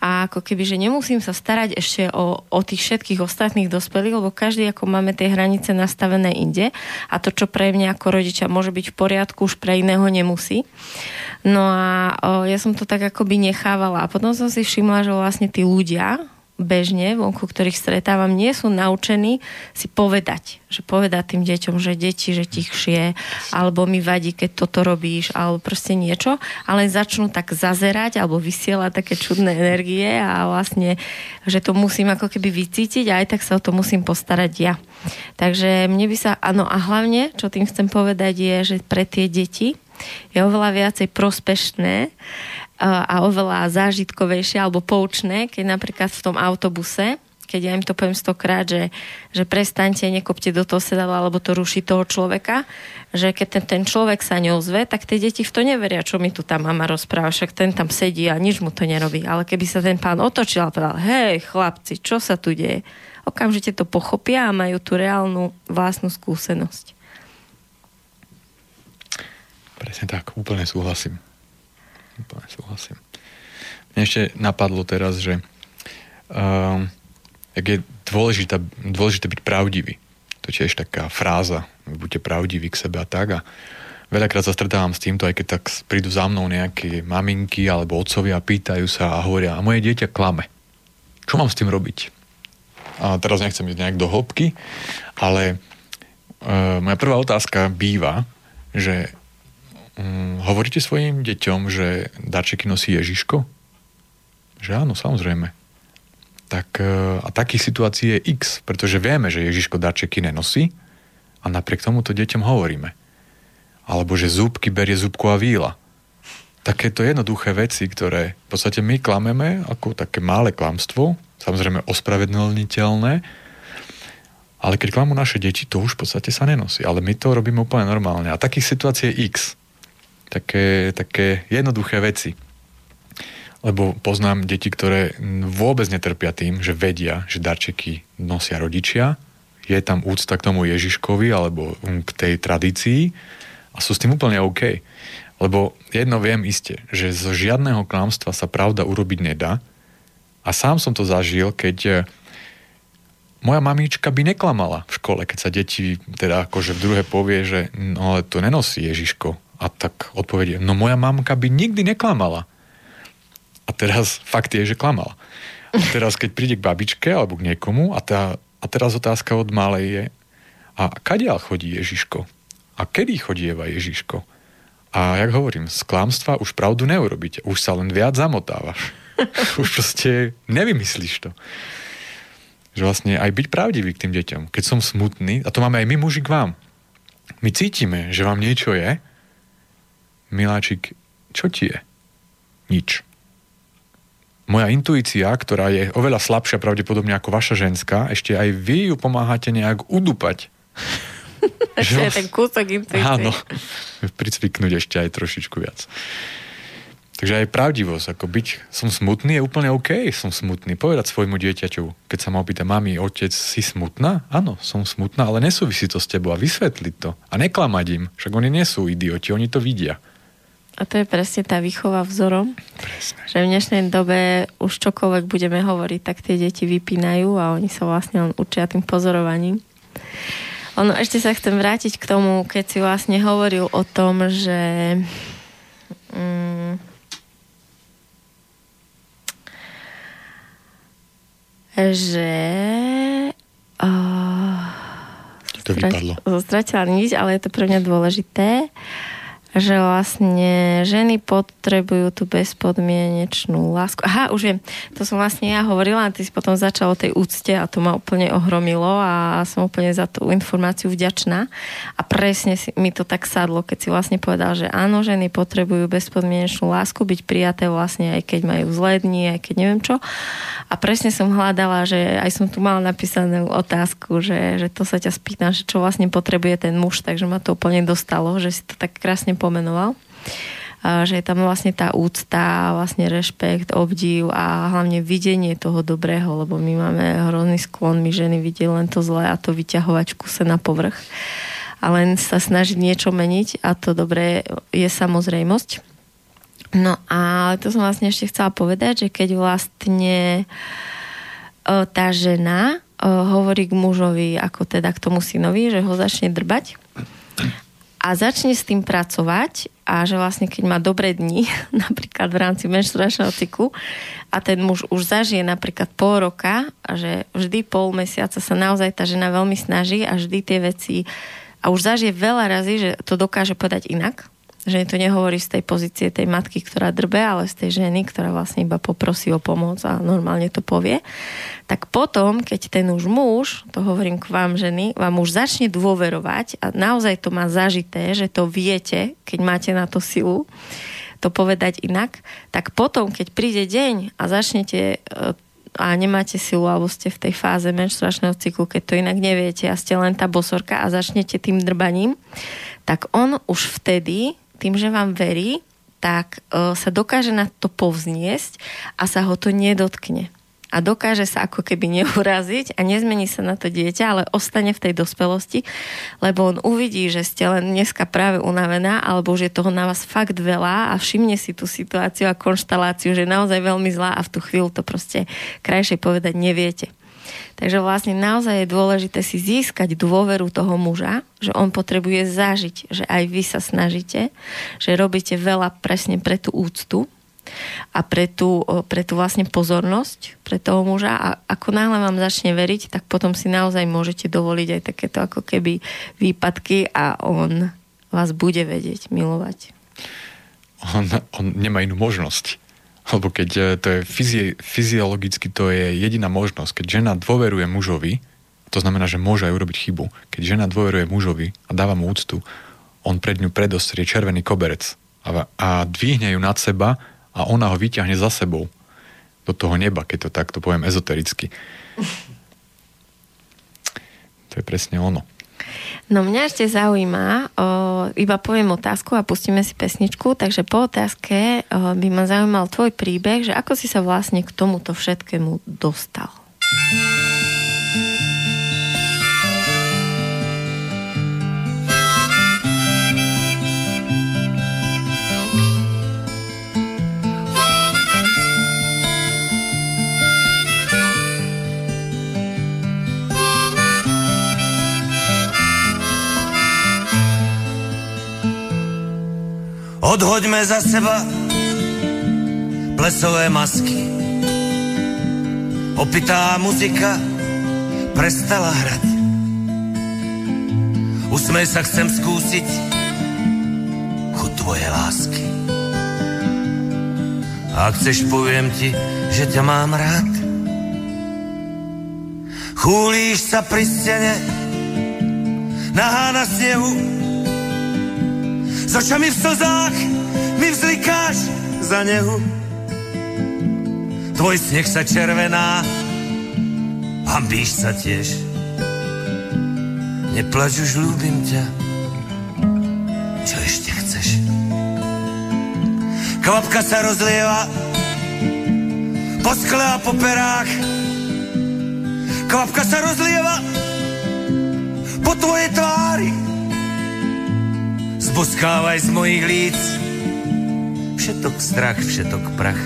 a ako keby, že nemusím sa starať ešte o, o tých všetkých ostatných dospelých, lebo každý ako máme tie hranice nastavené inde a to, čo pre mňa ako rodiča môže byť v poriadku, už pre iného nemusí. No a o, ja som to tak akoby nechávala a potom som si všimla, že vlastne tí ľudia, bežne, vonku, ktorých stretávam, nie sú naučení si povedať. Že povedať tým deťom, že deti, že tichšie, alebo mi vadí, keď toto robíš, alebo proste niečo, ale začnú tak zazerať alebo vysielať také čudné energie a vlastne, že to musím ako keby vycítiť a aj tak sa o to musím postarať ja. Takže mne by sa, áno a hlavne, čo tým chcem povedať je, že pre tie deti je oveľa viacej prospešné, a oveľa zážitkovejšie alebo poučné, keď napríklad v tom autobuse, keď ja im to poviem stokrát, že, že prestaňte, nekopte do toho sedadla, alebo to ruší toho človeka, že keď ten, ten človek sa neozve, tak tie deti v to neveria, čo mi tu tá mama rozpráva, však ten tam sedí a nič mu to nerobí. Ale keby sa ten pán otočil a povedal, hej chlapci, čo sa tu deje? Okamžite to pochopia a majú tú reálnu vlastnú skúsenosť. Presne tak, úplne súhlasím úplne súhlasím. Mne ešte napadlo teraz, že uh, jak je dôležité, dôležité byť pravdivý. To tiež taká fráza, buďte pravdiví k sebe a tak. A veľakrát sa stretávam s týmto, aj keď tak prídu za mnou nejaké maminky alebo otcovia pýtajú sa a hovoria, a moje dieťa klame. Čo mám s tým robiť? A teraz nechcem ísť nejak do hĺbky, ale uh, moja prvá otázka býva, že Mm, hovoríte svojim deťom, že darčeky nosí Ježiško? Že áno, samozrejme. Tak, e, a takých situácií je x, pretože vieme, že Ježiško darčeky nenosí a napriek tomu to deťom hovoríme. Alebo že zúbky berie zúbku a víla. Takéto jednoduché veci, ktoré v podstate my klameme ako také malé klamstvo, samozrejme ospravedlniteľné, ale keď klamú naše deti, to už v podstate sa nenosí. Ale my to robíme úplne normálne. A takých situácií je x také, také jednoduché veci. Lebo poznám deti, ktoré vôbec netrpia tým, že vedia, že darčeky nosia rodičia, je tam úcta k tomu Ježiškovi alebo k tej tradícii a sú s tým úplne OK. Lebo jedno viem iste, že zo žiadneho klamstva sa pravda urobiť nedá a sám som to zažil, keď eh, moja mamička by neklamala v škole, keď sa deti teda akože v druhé povie, že no ale to nenosí Ježiško a tak odpovedie, no moja mamka by nikdy neklamala. A teraz fakt je, že klamala. A teraz, keď príde k babičke alebo k niekomu a, tá, a teraz otázka od malej je, a kadiaľ chodí Ježiško? A kedy chodieva Ježiško? A jak hovorím, z klamstva už pravdu neurobíte, už sa len viac zamotávaš. <laughs> už proste nevymyslíš to. Že vlastne aj byť pravdivý k tým deťom. Keď som smutný, a to máme aj my muži k vám. My cítime, že vám niečo je. Miláčik, čo ti je? Nič. Moja intuícia, ktorá je oveľa slabšia pravdepodobne ako vaša ženská, ešte aj vy ju pomáhate nejak udupať. <laughs> Ešte je ten kúsok intuície. Áno, <laughs> pricviknúť ešte aj trošičku viac. Takže aj pravdivosť, ako byť, som smutný, je úplne OK, som smutný. Povedať svojmu dieťaťu, keď sa ma opýta, mami, otec, si smutná? Áno, som smutná, ale nesúvisí to s tebou a vysvetliť to. A neklamať im, však oni nie sú idioti, oni to vidia. A to je presne tá výchova vzorom. Presne. Že v dnešnej dobe už čokoľvek budeme hovoriť, tak tie deti vypínajú a oni sa vlastne len učia tým pozorovaním. Ono, ešte sa chcem vrátiť k tomu, keď si vlastne hovoril o tom, že mm, že uh, to vypadlo. Stratila nič, ale je to pre mňa dôležité že vlastne ženy potrebujú tú bezpodmienečnú lásku. Aha, už viem, to som vlastne ja hovorila a ty si potom začal o tej úcte a to ma úplne ohromilo a som úplne za tú informáciu vďačná a presne si, mi to tak sadlo, keď si vlastne povedal, že áno, ženy potrebujú bezpodmienečnú lásku, byť prijaté vlastne aj keď majú zlé dni, aj keď neviem čo. A presne som hľadala, že aj som tu mala napísanú otázku, že, že to sa ťa spýtam, že čo vlastne potrebuje ten muž, takže ma to úplne dostalo, že si to tak krásne pomenoval že je tam vlastne tá úcta, vlastne rešpekt, obdiv a hlavne videnie toho dobrého, lebo my máme hrozný sklon, my ženy vidieť len to zlé a to vyťahovať kuse na povrch a len sa snažiť niečo meniť a to dobré je samozrejmosť. No a to som vlastne ešte chcela povedať, že keď vlastne tá žena hovorí k mužovi, ako teda k tomu synovi, že ho začne drbať, a začne s tým pracovať a že vlastne keď má dobré dni, <laughs> napríklad v rámci menštruačného cyklu a ten muž už zažije napríklad pol roka a že vždy pol mesiaca sa naozaj tá žena veľmi snaží a vždy tie veci a už zažije veľa razy, že to dokáže povedať inak, že to nehovorí z tej pozície tej matky, ktorá drbe, ale z tej ženy, ktorá vlastne iba poprosí o pomoc a normálne to povie, tak potom, keď ten už muž, to hovorím k vám ženy, vám už začne dôverovať a naozaj to má zažité, že to viete, keď máte na to silu, to povedať inak, tak potom, keď príde deň a začnete e, a nemáte silu alebo ste v tej fáze menštruačného cyklu, keď to inak neviete a ste len tá bosorka a začnete tým drbaním, tak on už vtedy tým, že vám verí, tak uh, sa dokáže na to povzniesť a sa ho to nedotkne. A dokáže sa ako keby neuraziť a nezmení sa na to dieťa, ale ostane v tej dospelosti, lebo on uvidí, že ste len dneska práve unavená, alebo že je toho na vás fakt veľa a všimne si tú situáciu a konštaláciu, že je naozaj veľmi zlá a v tú chvíľu to proste krajšie povedať neviete. Takže vlastne naozaj je dôležité si získať dôveru toho muža, že on potrebuje zažiť, že aj vy sa snažíte, že robíte veľa presne pre tú úctu a pre tú, pre tú vlastne pozornosť pre toho muža a ako náhle vám začne veriť, tak potom si naozaj môžete dovoliť aj takéto ako keby výpadky a on vás bude vedieť milovať. On, on nemá inú možnosť. Lebo keď e, to je fyzi- fyziologicky, to je jediná možnosť. Keď žena dôveruje mužovi, to znamená, že môže aj urobiť chybu. Keď žena dôveruje mužovi a dáva mu úctu, on pred ňu predostrie červený koberec a, a dvihne ju nad seba a ona ho vyťahne za sebou do toho neba, keď to takto poviem ezotericky. To je presne ono. No mňa ešte zaujíma, o, iba poviem otázku a pustíme si pesničku, takže po otázke o, by ma zaujímal tvoj príbeh, že ako si sa vlastne k tomuto všetkému dostal. Odhoďme za seba plesové masky. Opitá muzika prestala hrať. Usmej sa, chcem skúsiť chuť tvoje lásky. A ak chceš, poviem ti, že ťa mám rád. Chúlíš sa pri stene, nahá na snehu, s očami v slzách mi vzlikáš za nehu. Tvoj sneh sa červená, hambíš sa tiež. Neplač už, ľúbim ťa, čo ešte chceš? Kvapka sa rozlieva po skle a po perách. Kvapka sa rozlieva po tvojej tvári zboskávaj z mojich líc všetok strach, všetok prach,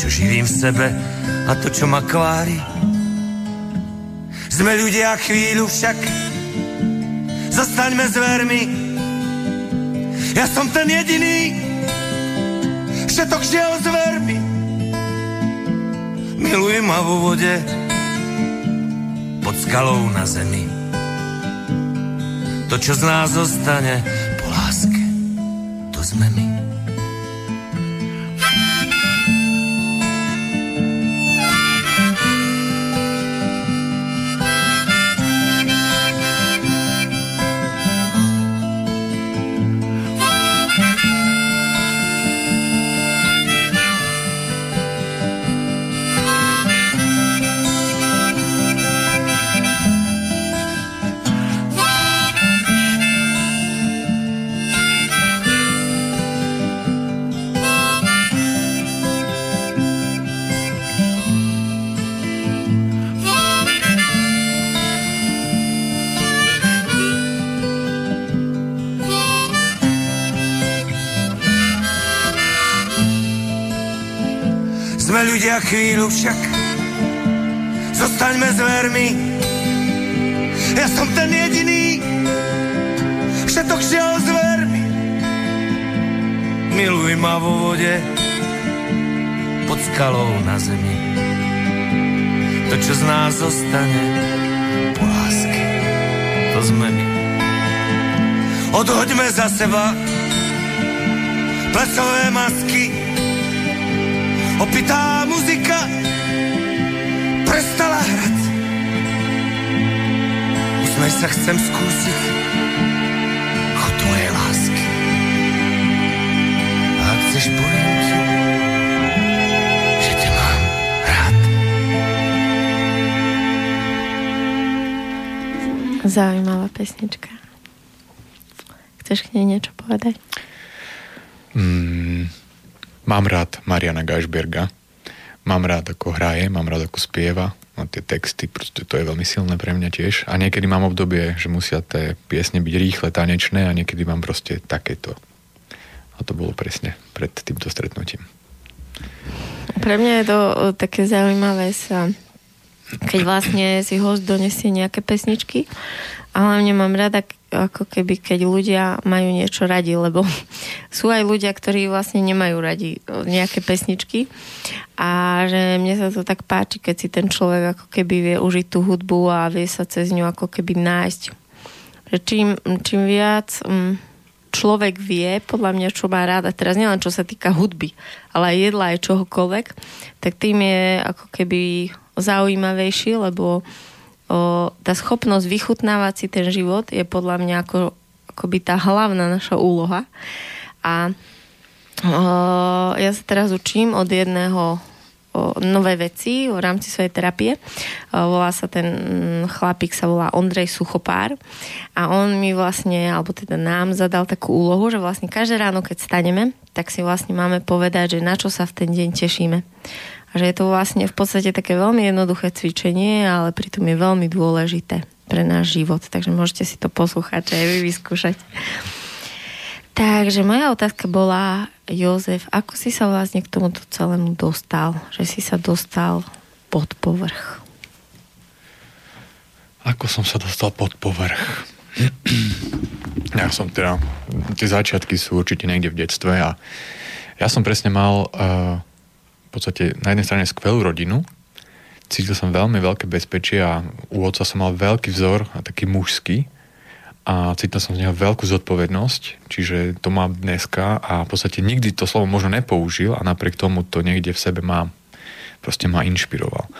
čo živím v sebe a to, čo ma kvári. Sme ľudia chvíľu však, zostaňme zvermi. Ja som ten jediný, všetok žiel zvermi. Miluj ma vo vode, pod skalou na zemi to, čo z nás zostane po láske, to sme my. Ľudia chvíľu však. Zostaňme zvermi. Ja som ten jediný Všetok šiel zvermi. Miluj ma vo vode Pod skalou na zemi. To, čo z nás zostane Po láske To sme my. Odhoďme za seba Plesové masky opitá muzika prestala hrať. Usmej sa, chcem skúsiť chod tvojej lásky. A ak chceš, poviem ti, že ťa mám rád. Zaujímavá pesnička. Chceš k nej niečo povedať? Mm, Mám rád Mariana Gašberga, mám rád ako hraje, mám rád ako spieva, a tie texty, proste to je veľmi silné pre mňa tiež. A niekedy mám obdobie, že musia tie piesne byť rýchle, tanečné a niekedy mám proste takéto. A to bolo presne pred týmto stretnutím. Pre mňa je to také zaujímavé sa keď vlastne si host donesie nejaké pesničky a hlavne mám rada, ako keby keď ľudia majú niečo radi, lebo <laughs> sú aj ľudia, ktorí vlastne nemajú radi nejaké pesničky a že mne sa to tak páči, keď si ten človek ako keby vie užiť tú hudbu a vie sa cez ňu ako keby nájsť. Že čím, čím viac mm, človek vie, podľa mňa, čo má rád, a teraz nielen čo sa týka hudby, ale aj jedla, aj čohokoľvek, tak tým je ako keby zaujímavejší, lebo o, tá schopnosť vychutnávať si ten život je podľa mňa ako, akoby tá hlavná naša úloha. A o, ja sa teraz učím od jedného o nové veci v rámci svojej terapie. Volá sa ten chlapík, sa volá Ondrej Suchopár a on mi vlastne, alebo teda nám zadal takú úlohu, že vlastne každé ráno, keď staneme, tak si vlastne máme povedať, že na čo sa v ten deň tešíme že je to vlastne v podstate také veľmi jednoduché cvičenie, ale pritom je veľmi dôležité pre náš život. Takže môžete si to poslúchať aj vy vyskúšať. Takže moja otázka bola, Jozef, ako si sa vlastne k tomuto celému dostal? Že si sa dostal pod povrch? Ako som sa dostal pod povrch? ja som teda, tie začiatky sú určite niekde v detstve a ja som presne mal uh, podstate na jednej strane skvelú rodinu, cítil som veľmi veľké bezpečie a u otca som mal veľký vzor a taký mužský a cítil som z neho veľkú zodpovednosť, čiže to mám dneska a v podstate nikdy to slovo možno nepoužil a napriek tomu to niekde v sebe mám. Proste ma inšpiroval.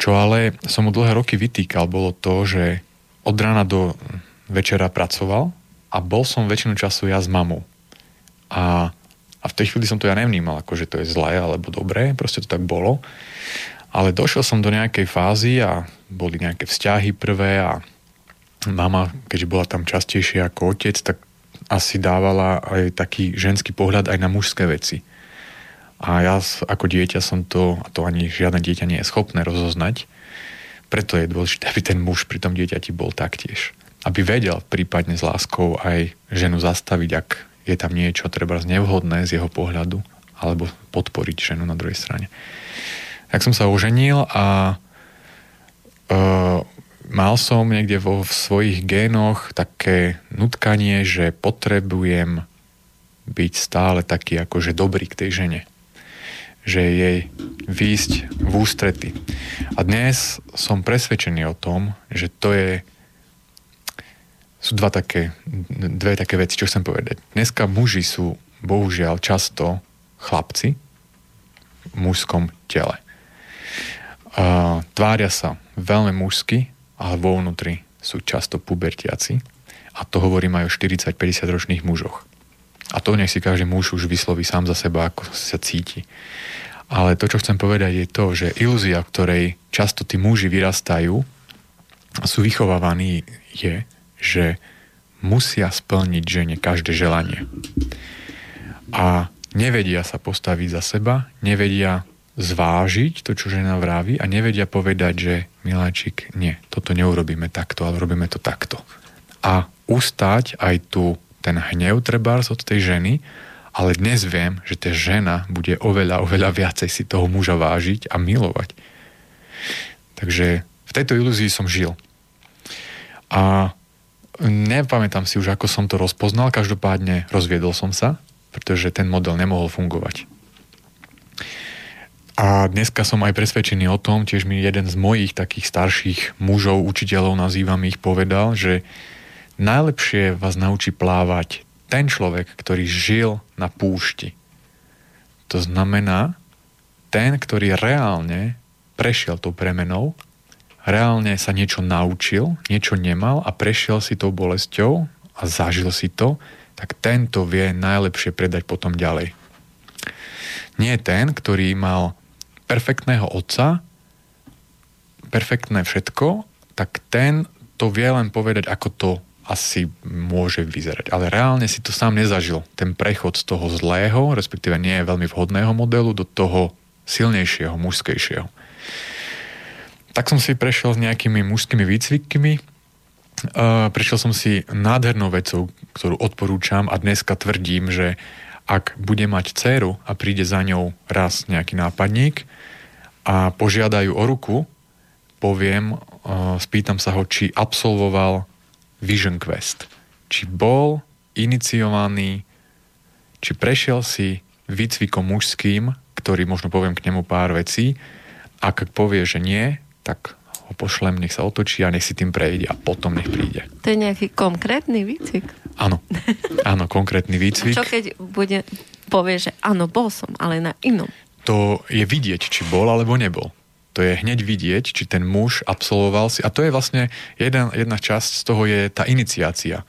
Čo ale som mu dlhé roky vytýkal, bolo to, že od rána do večera pracoval a bol som väčšinu času ja s mamou. A, a v tej chvíli som to ja nevnímal, ako že to je zlé alebo dobré, proste to tak bolo. Ale došiel som do nejakej fázy a boli nejaké vzťahy prvé a mama, keďže bola tam častejšie ako otec, tak asi dávala aj taký ženský pohľad aj na mužské veci. A ja ako dieťa som to, a to ani žiadne dieťa nie je schopné rozoznať, preto je dôležité, aby ten muž pri tom dieťati bol taktiež. Aby vedel prípadne s láskou aj ženu zastaviť, ak je tam niečo treba nevhodné z jeho pohľadu, alebo podporiť ženu na druhej strane. Tak som sa oženil a uh, mal som niekde vo v svojich génoch také nutkanie, že potrebujem byť stále taký akože dobrý k tej žene. Že jej výjsť v ústrety. A dnes som presvedčený o tom, že to je sú dva také, dve také veci, čo chcem povedať. Dneska muži sú bohužiaľ často chlapci v mužskom tele. Uh, tvária sa veľmi mužsky, ale vo vnútri sú často pubertiaci a to hovorím aj o 40-50 ročných mužoch. A to nech si každý muž už vysloví sám za seba, ako sa cíti. Ale to, čo chcem povedať, je to, že ilúzia, v ktorej často tí muži vyrastajú sú vychovávaní, je, že musia splniť žene každé želanie. A nevedia sa postaviť za seba, nevedia zvážiť to, čo žena vraví a nevedia povedať, že miláčik, nie, toto neurobíme takto, ale robíme to takto. A ustať aj tu ten hnev trebárs od tej ženy, ale dnes viem, že tá žena bude oveľa, oveľa viacej si toho muža vážiť a milovať. Takže v tejto ilúzii som žil. A nepamätám si už, ako som to rozpoznal, každopádne rozviedol som sa, pretože ten model nemohol fungovať. A dneska som aj presvedčený o tom, tiež mi jeden z mojich takých starších mužov, učiteľov, nazývam ich, povedal, že najlepšie vás naučí plávať ten človek, ktorý žil na púšti. To znamená, ten, ktorý reálne prešiel tou premenou, reálne sa niečo naučil, niečo nemal a prešiel si tou bolesťou a zažil si to, tak tento vie najlepšie predať potom ďalej. Nie ten, ktorý mal perfektného otca, perfektné všetko, tak ten to vie len povedať, ako to asi môže vyzerať. Ale reálne si to sám nezažil. Ten prechod z toho zlého, respektíve nie je veľmi vhodného modelu, do toho silnejšieho, mužskejšieho. Tak som si prešiel s nejakými mužskými výcvikmi, prešiel som si nádhernou vecou, ktorú odporúčam a dneska tvrdím, že ak bude mať dceru a príde za ňou raz nejaký nápadník, a požiadajú o ruku, poviem, spýtam sa ho, či absolvoval Vision Quest. Či bol iniciovaný, či prešiel si výcvikom mužským, ktorý možno poviem k nemu pár vecí. Ak povie, že nie, tak ho pošlem, nech sa otočí a nech si tým prejde a potom nech príde. To je nejaký konkrétny výcvik? Áno, <laughs> áno, konkrétny výcvik. Čo keď bude, povie, že áno, bol som, ale na inom? to je vidieť, či bol alebo nebol. To je hneď vidieť, či ten muž absolvoval si. A to je vlastne jedna, jedna časť z toho je tá iniciácia.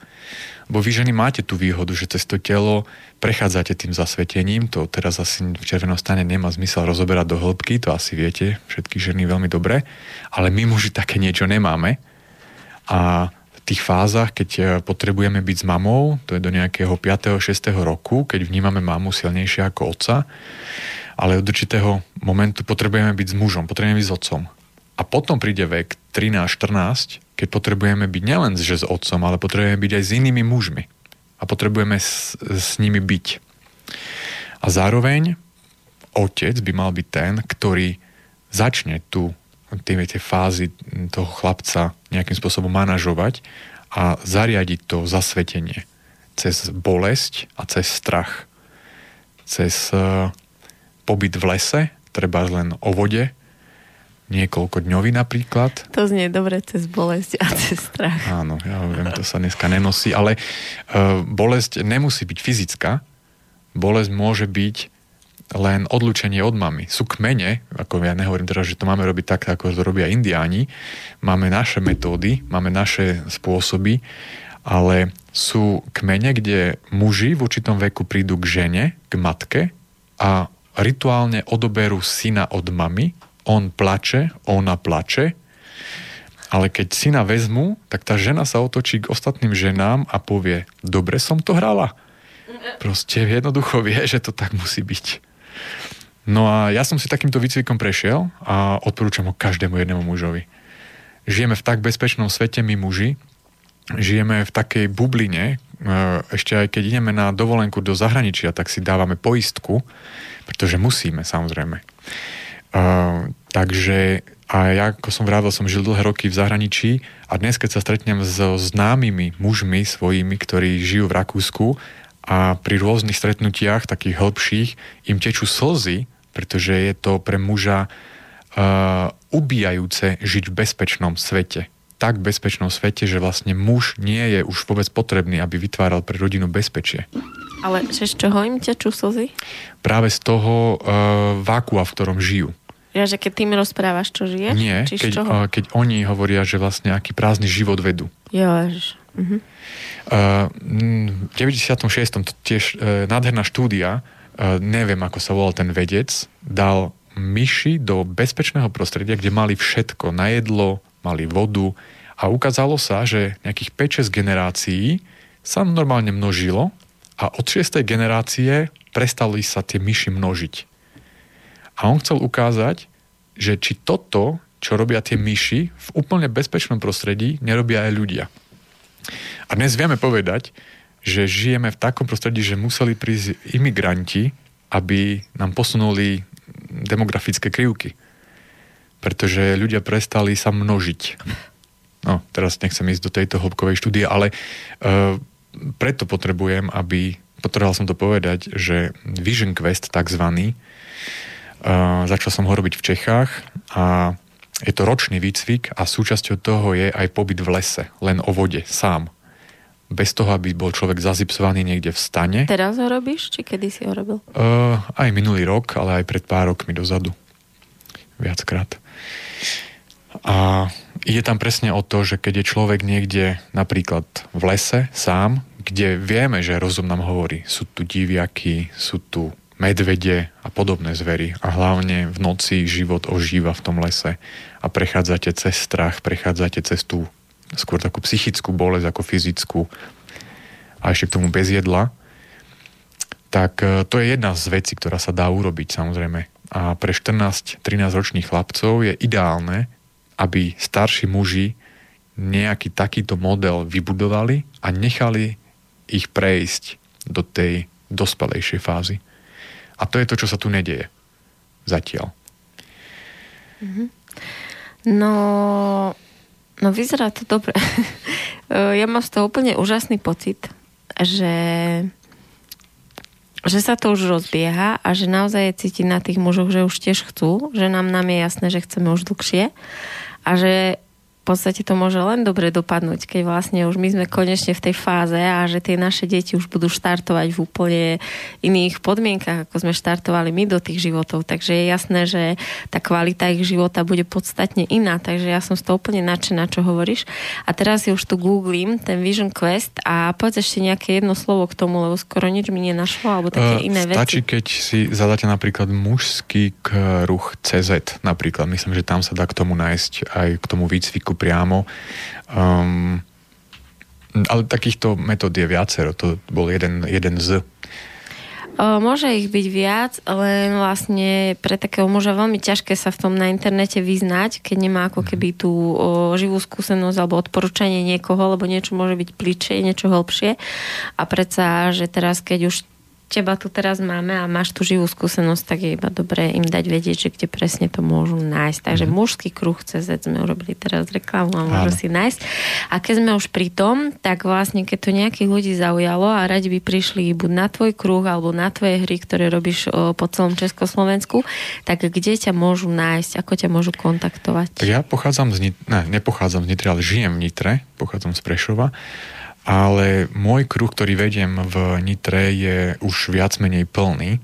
Bo vy ženy máte tú výhodu, že cez to telo prechádzate tým zasvetením. To teraz asi v červenom stane nemá zmysel rozoberať do hĺbky, to asi viete, všetky ženy veľmi dobre. Ale my muži také niečo nemáme. A v tých fázach, keď e, potrebujeme byť s mamou, to je do nejakého 5. 6. roku, keď vnímame mamu silnejšie ako otca, ale od určitého momentu potrebujeme byť s mužom, potrebujeme byť s otcom. A potom príde vek 13-14, keď potrebujeme byť nielen že s otcom, ale potrebujeme byť aj s inými mužmi. A potrebujeme s, s nimi byť. A zároveň otec by mal byť ten, ktorý začne tu tie, tie fázy toho chlapca nejakým spôsobom manažovať a zariadiť to zasvetenie cez bolesť a cez strach. Cez pobyt v lese, treba len o vode, niekoľko dňový napríklad. To znie dobre cez bolesť a cez strach. Áno, ja viem, to sa dneska nenosí, ale uh, bolesť nemusí byť fyzická. Bolesť môže byť len odlučenie od mamy. Sú kmene, ako ja nehovorím teraz, že to máme robiť tak, ako to robia indiáni. Máme naše metódy, máme naše spôsoby, ale sú kmene, kde muži v určitom veku prídu k žene, k matke a rituálne odoberú syna od mamy, on plače, ona plače, ale keď syna vezmu, tak tá žena sa otočí k ostatným ženám a povie, dobre som to hrala. Proste jednoducho vie, že to tak musí byť. No a ja som si takýmto výcvikom prešiel a odporúčam ho každému jednému mužovi. Žijeme v tak bezpečnom svete my muži, žijeme v takej bubline, e, ešte aj keď ideme na dovolenku do zahraničia, tak si dávame poistku, pretože musíme, samozrejme. Uh, takže a ja, ako som vravel, som žil dlhé roky v zahraničí a dnes, keď sa stretnem so známymi mužmi svojimi, ktorí žijú v Rakúsku a pri rôznych stretnutiach, takých hĺbších, im tečú slzy, pretože je to pre muža uh, ubíjajúce žiť v bezpečnom svete. Tak bezpečnom svete, že vlastne muž nie je už vôbec potrebný, aby vytváral pre rodinu bezpečie. Ale že z čoho im tečú slzy? Práve z toho uh, vákua, v ktorom žijú. Ja, že keď ty mi rozprávaš, čo žiješ? Nie, Či keď, čoho? keď oni hovoria, že vlastne aký prázdny život vedú. Jož. Mhm. Uh, v 96. to tiež uh, nádherná štúdia, uh, neviem ako sa volal ten vedec, dal myši do bezpečného prostredia, kde mali všetko, na jedlo, mali vodu a ukázalo sa, že nejakých 5-6 generácií sa normálne množilo a od 6. generácie prestali sa tie myši množiť. A on chcel ukázať, že či toto, čo robia tie myši v úplne bezpečnom prostredí, nerobia aj ľudia. A dnes vieme povedať, že žijeme v takom prostredí, že museli prísť imigranti, aby nám posunuli demografické krivky. Pretože ľudia prestali sa množiť. No, teraz nechcem ísť do tejto hĺbkovej štúdie, ale uh, preto potrebujem, aby, potreboval som to povedať, že Vision Quest takzvaný, Uh, začal som ho robiť v Čechách a je to ročný výcvik a súčasťou toho je aj pobyt v lese, len o vode, sám. Bez toho, aby bol človek zazipsovaný niekde v stane. Teraz ho robíš, či kedy si ho robil? Uh, aj minulý rok, ale aj pred pár rokmi dozadu. Viackrát. A ide tam presne o to, že keď je človek niekde napríklad v lese sám, kde vieme, že rozum nám hovorí, sú tu diviaky, sú tu medvede a podobné zvery a hlavne v noci život ožíva v tom lese a prechádzate cez strach, prechádzate cez tú skôr takú psychickú bolesť ako fyzickú a ešte k tomu bez jedla, tak e, to je jedna z vecí, ktorá sa dá urobiť samozrejme. A pre 14-13 ročných chlapcov je ideálne, aby starší muži nejaký takýto model vybudovali a nechali ich prejsť do tej dospelejšej fázy. A to je to, čo sa tu nedieje. Zatiaľ. No, no vyzerá to dobre. <laughs> ja mám z toho úplne úžasný pocit, že že sa to už rozbieha a že naozaj je cítiť na tých mužoch, že už tiež chcú, že nám, nám je jasné, že chceme už dlhšie a že v podstate to môže len dobre dopadnúť, keď vlastne už my sme konečne v tej fáze a že tie naše deti už budú štartovať v úplne iných podmienkach, ako sme štartovali my do tých životov. Takže je jasné, že tá kvalita ich života bude podstatne iná. Takže ja som z toho úplne nadšená, čo hovoríš. A teraz si už tu googlím ten Vision Quest a povedz ešte nejaké jedno slovo k tomu, lebo skoro nič mi nenašlo, alebo také uh, iné stačí, veci. keď si zadáte napríklad mužský kruh CZ napríklad. Myslím, že tam sa dá k tomu nájsť aj k tomu výcviku priamo. Um, ale takýchto metód je viacero, to bol jeden, jeden z. Môže ich byť viac, len vlastne pre takého muža veľmi ťažké sa v tom na internete vyznať, keď nemá ako keby tú o, živú skúsenosť alebo odporúčanie niekoho, lebo niečo môže byť pličie, niečo hlbšie. A predsa, že teraz, keď už teba tu teraz máme a máš tú živú skúsenosť, tak je iba dobré im dať vedieť, že kde presne to môžu nájsť. Takže mm-hmm. mužský kruh CZ sme urobili teraz reklamu a môžu Áno. si nájsť. A keď sme už pri tom, tak vlastne keď to nejakých ľudí zaujalo a radi by prišli buď na tvoj kruh alebo na tvoje hry, ktoré robíš o, po celom Československu, tak kde ťa môžu nájsť, ako ťa môžu kontaktovať? Tak ja pochádzam z Nitre, ne, nepochádzam z Nitre, ale žijem v Nitre, pochádzam z Prešova ale môj kruh, ktorý vediem v Nitre, je už viac menej plný.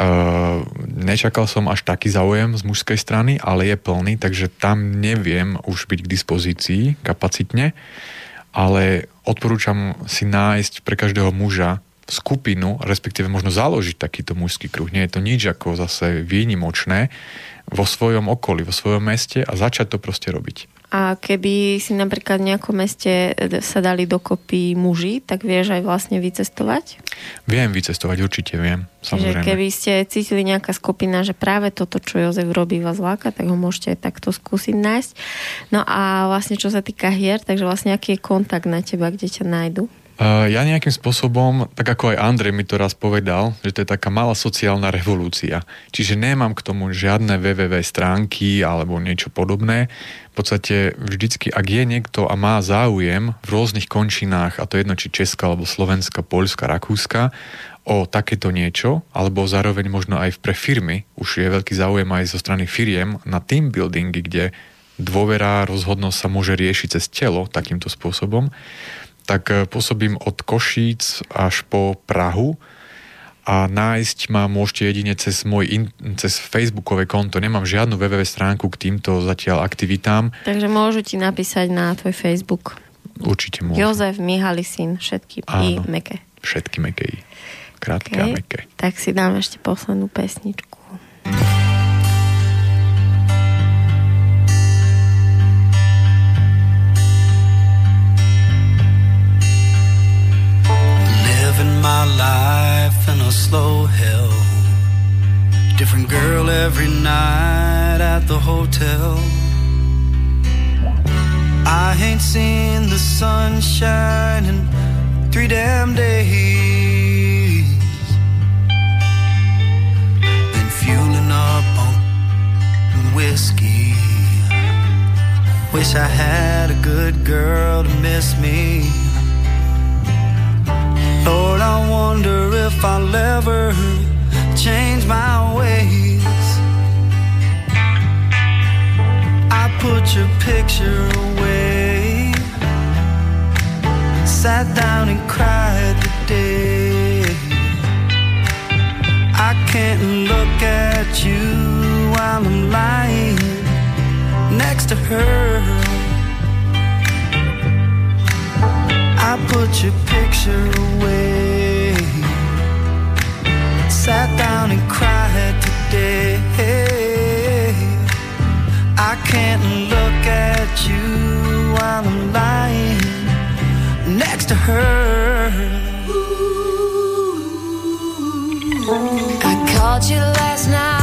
Uh, nečakal som až taký záujem z mužskej strany, ale je plný, takže tam neviem už byť k dispozícii kapacitne, ale odporúčam si nájsť pre každého muža skupinu, respektíve možno založiť takýto mužský kruh. Nie je to nič ako zase výnimočné vo svojom okolí, vo svojom meste a začať to proste robiť. A keby si napríklad v nejakom meste e, sa dali dokopy muži, tak vieš aj vlastne vycestovať? Viem vycestovať, určite viem. Samozrejme. Čiže keby ste cítili nejaká skupina, že práve toto, čo Jozef robí vás láka, tak ho môžete aj takto skúsiť nájsť. No a vlastne čo sa týka hier, takže vlastne aký je kontakt na teba, kde ťa nájdu? Ja nejakým spôsobom, tak ako aj Andrej mi to raz povedal, že to je taká malá sociálna revolúcia. Čiže nemám k tomu žiadne www stránky alebo niečo podobné. V podstate vždycky, ak je niekto a má záujem v rôznych končinách, a to jedno či Česka alebo Slovenska, Poľska, Rakúska, o takéto niečo, alebo zároveň možno aj pre firmy, už je veľký záujem aj zo strany firiem na team buildingy, kde dôvera, rozhodnosť sa môže riešiť cez telo takýmto spôsobom, tak e, pôsobím od Košíc až po Prahu a nájsť ma môžete jedine cez môj in, cez facebookové konto. Nemám žiadnu www stránku k týmto zatiaľ aktivitám. Takže môžu ti napísať na tvoj Facebook. Určite môžu. Jozef Mihalisin, všetky i meké. Všetky meké. Krátke okay. a meké. Tak si dám ešte poslednú pesničku. My life in a slow hell. Different girl every night at the hotel. I ain't seen the sunshine in three damn days. Been fueling up on whiskey. Wish I had a good girl to miss me. Lord, I wonder if I'll ever change my ways. I put your picture away, sat down and cried today. I can't look at you while I'm lying next to her. I put your picture away. Sat down and cried today. I can't look at you while I'm lying next to her. I called you last night.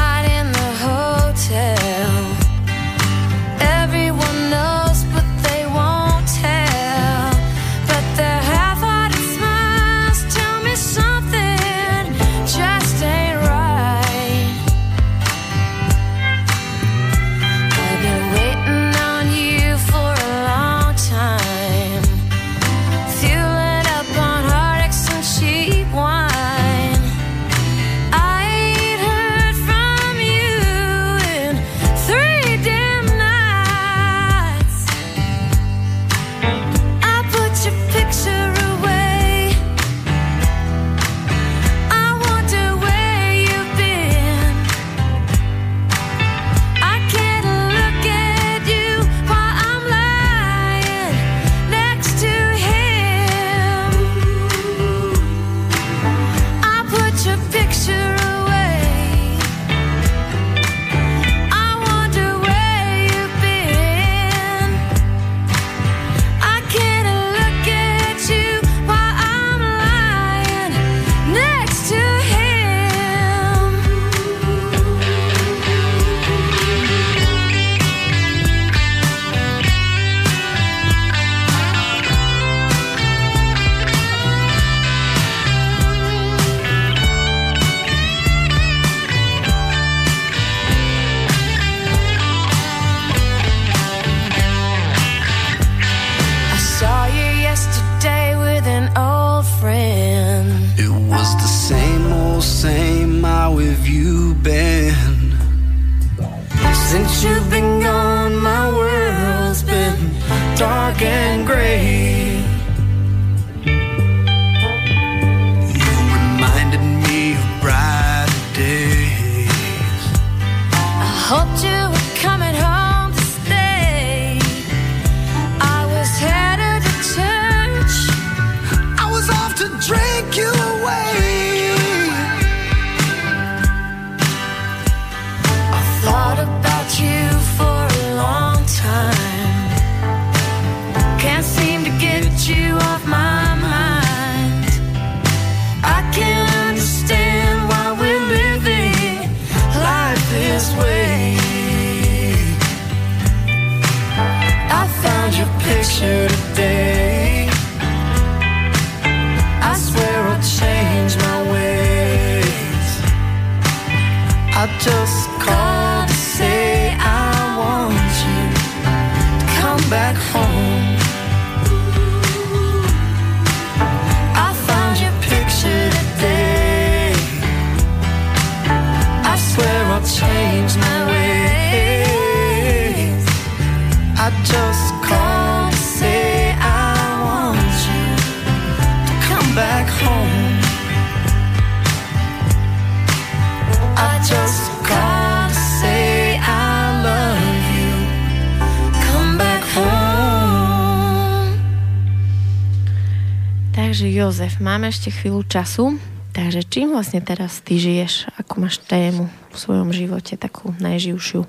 Máme ešte chvíľu času. Takže čím vlastne teraz ty žiješ? Ako máš tému v svojom živote, takú najživšiu?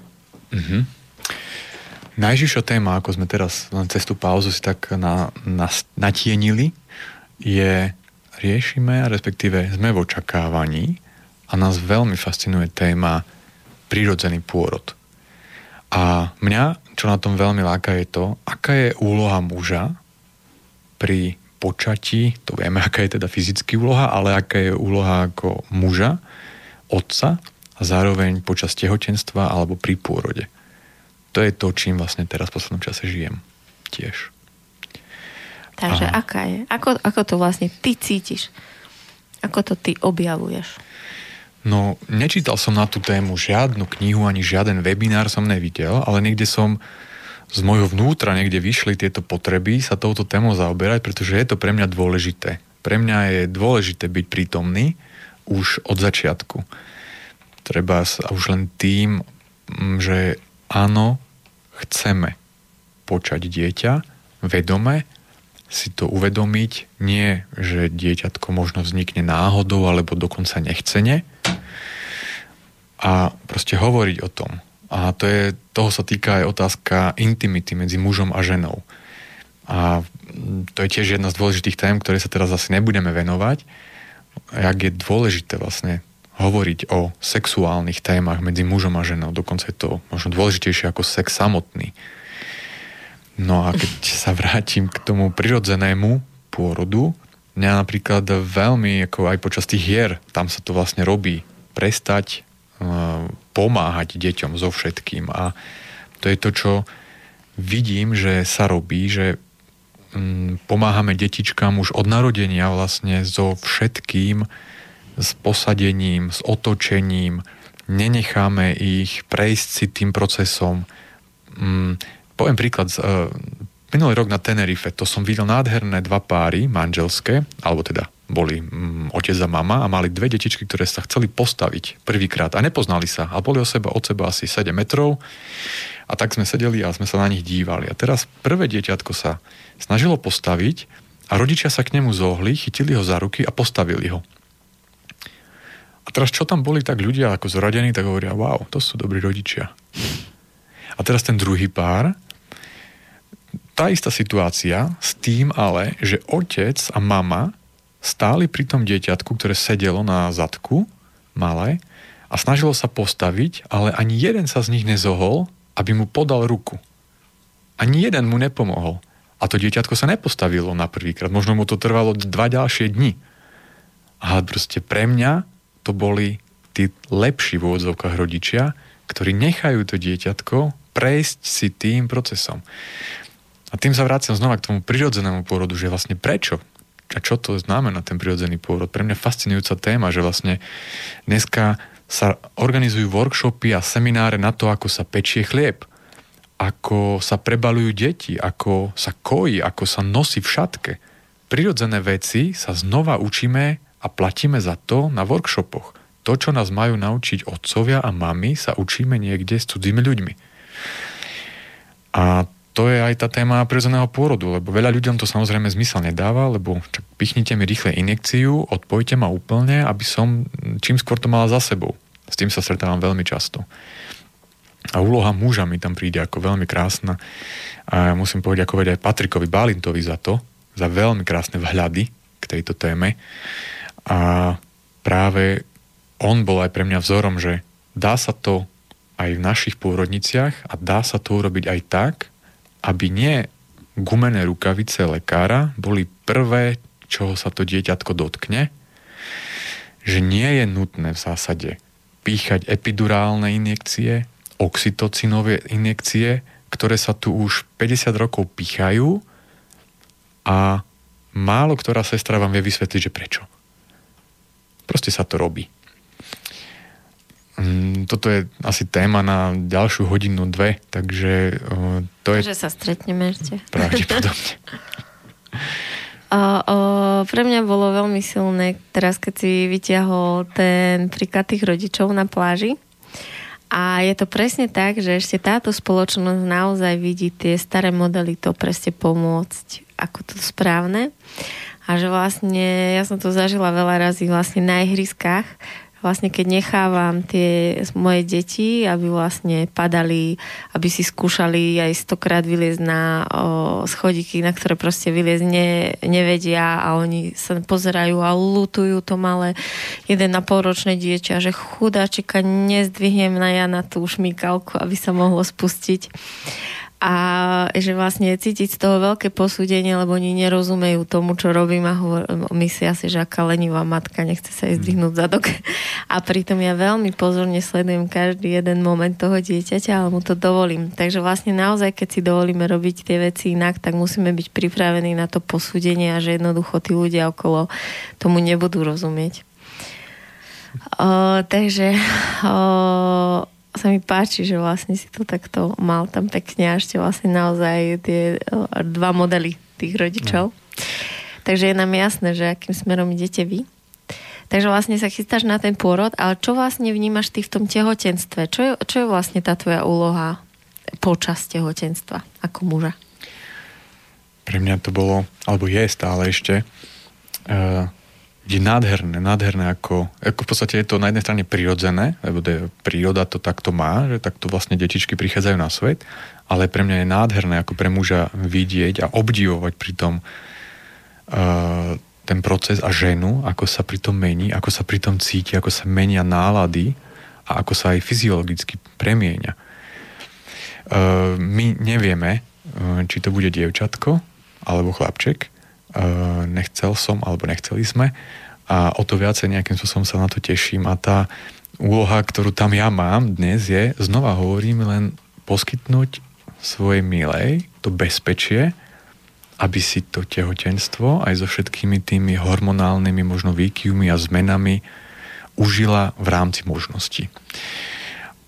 Najživšia téma, ako sme teraz len cez tú pauzu si tak na, na, natienili, je riešime, respektíve sme v očakávaní a nás veľmi fascinuje téma prírodzený pôrod. A mňa, čo na tom veľmi láka, je to, aká je úloha muža pri počatí, to vieme, aká je teda fyzický úloha, ale aká je úloha ako muža, otca a zároveň počas tehotenstva alebo pri pôrode to je to, čím vlastne teraz v poslednom čase žijem tiež. Takže Aha. aká je? Ako, ako to vlastne ty cítiš? Ako to ty objavuješ? No, nečítal som na tú tému žiadnu knihu, ani žiaden webinár som nevidel, ale niekde som z môjho vnútra niekde vyšli tieto potreby sa touto témou zaoberať, pretože je to pre mňa dôležité. Pre mňa je dôležité byť prítomný už od začiatku. Treba sa už len tým, že áno, chceme počať dieťa, vedome si to uvedomiť, nie, že dieťatko možno vznikne náhodou alebo dokonca nechcene a proste hovoriť o tom. A to je, toho sa týka aj otázka intimity medzi mužom a ženou. A to je tiež jedna z dôležitých tém, ktoré sa teraz asi nebudeme venovať, jak je dôležité vlastne hovoriť o sexuálnych témach medzi mužom a ženou. Dokonca je to možno dôležitejšie ako sex samotný. No a keď <laughs> sa vrátim k tomu prirodzenému pôrodu, mňa napríklad veľmi, ako aj počas tých hier, tam sa to vlastne robí, prestať pomáhať deťom so všetkým. A to je to, čo vidím, že sa robí, že um, pomáhame detičkám už od narodenia vlastne so všetkým, s posadením, s otočením, nenecháme ich prejsť si tým procesom. Mm, poviem príklad, uh, minulý rok na Tenerife, to som videl nádherné dva páry manželské, alebo teda boli mm, otec a mama a mali dve detičky, ktoré sa chceli postaviť prvýkrát a nepoznali sa a boli o seba, od seba asi 7 metrov a tak sme sedeli a sme sa na nich dívali. A teraz prvé dieťatko sa snažilo postaviť a rodičia sa k nemu zohli, chytili ho za ruky a postavili ho. A teraz čo tam boli tak ľudia ako zradení, tak hovoria, wow, to sú dobrí rodičia. A teraz ten druhý pár, tá istá situácia s tým ale, že otec a mama stáli pri tom dieťatku, ktoré sedelo na zadku, malé, a snažilo sa postaviť, ale ani jeden sa z nich nezohol, aby mu podal ruku. Ani jeden mu nepomohol. A to dieťatko sa nepostavilo na prvýkrát. Možno mu to trvalo dva ďalšie dni. A proste pre mňa to boli tí lepší v úvodzovkách rodičia, ktorí nechajú to dieťatko prejsť si tým procesom. A tým sa vraciam znova k tomu prirodzenému pôrodu, že vlastne prečo? A čo to znamená ten prirodzený pôrod? Pre mňa fascinujúca téma, že vlastne dneska sa organizujú workshopy a semináre na to, ako sa pečie chlieb, ako sa prebalujú deti, ako sa kojí, ako sa nosí v šatke. Prirodzené veci sa znova učíme a platíme za to na workshopoch. To, čo nás majú naučiť otcovia a mami, sa učíme niekde s cudzími ľuďmi. A to je aj tá téma prirodzeného pôrodu, lebo veľa ľuďom to samozrejme zmysel nedáva, lebo čak pichnite mi rýchle injekciu, odpojte ma úplne, aby som čím skôr to mala za sebou. S tým sa stretávam veľmi často. A úloha muža mi tam príde ako veľmi krásna. A ja musím ako aj Patrikovi Balintovi za to, za veľmi krásne vhľady k tejto téme. A práve on bol aj pre mňa vzorom, že dá sa to aj v našich pôrodniciach a dá sa to urobiť aj tak, aby nie gumené rukavice lekára boli prvé, čoho sa to dieťatko dotkne, že nie je nutné v zásade píchať epidurálne injekcie, oxytocinové injekcie, ktoré sa tu už 50 rokov pýchajú a málo ktorá sestra vám vie vysvetliť, že prečo. Proste sa to robí. Mm, toto je asi téma na ďalšiu hodinu, dve, takže to je... Že sa stretneme ešte. Pravdepodobne. <laughs> O, o, pre mňa bolo veľmi silné teraz, keď si vyťahol ten príklad tých rodičov na pláži. A je to presne tak, že ešte táto spoločnosť naozaj vidí tie staré modely to presne pomôcť ako to správne. A že vlastne, ja som to zažila veľa razy vlastne na ihriskách, vlastne keď nechávam tie moje deti, aby vlastne padali, aby si skúšali aj stokrát vyliezť na o, schodíky, na ktoré proste vyliezť ne, nevedia a oni sa pozerajú a lutujú to malé jeden na polročné dieťa, že chudáčika nezdvihnem na Jana tú šmíkalku, aby sa mohlo spustiť a že vlastne cítiť z toho veľké posúdenie, lebo oni nerozumejú tomu, čo robím a hovor, myslia si, že aká lenivá matka, nechce sa jej zdvihnúť zadok. A pritom ja veľmi pozorne sledujem každý jeden moment toho dieťaťa, ale mu to dovolím. Takže vlastne naozaj, keď si dovolíme robiť tie veci inak, tak musíme byť pripravení na to posúdenie a že jednoducho tí ľudia okolo tomu nebudú rozumieť. O, takže o, sa mi páči, že vlastne si to takto mal tam pekne a ešte vlastne naozaj tie dva modely tých rodičov. No. Takže je nám jasné, že akým smerom idete vy. Takže vlastne sa chystáš na ten pôrod, ale čo vlastne vnímaš ty v tom tehotenstve? Čo je, čo je vlastne tá tvoja úloha počas tehotenstva ako muža? Pre mňa to bolo, alebo je stále ešte, uh, je nádherné, nádherné ako, ako v podstate je to na jednej strane prirodzené, lebo to príroda to takto má, že takto vlastne detičky prichádzajú na svet, ale pre mňa je nádherné ako pre muža vidieť a obdivovať pri tom uh, ten proces a ženu, ako sa pri tom mení, ako sa pri tom cíti, ako sa menia nálady a ako sa aj fyziologicky premieňa. Uh, my nevieme, uh, či to bude dievčatko alebo chlapček, nechcel som, alebo nechceli sme a o to viacej nejakým spôsobom sa na to teším a tá úloha, ktorú tam ja mám dnes je, znova hovorím, len poskytnúť svojej milej to bezpečie, aby si to tehotenstvo aj so všetkými tými hormonálnymi možno výkyvmi a zmenami užila v rámci možností.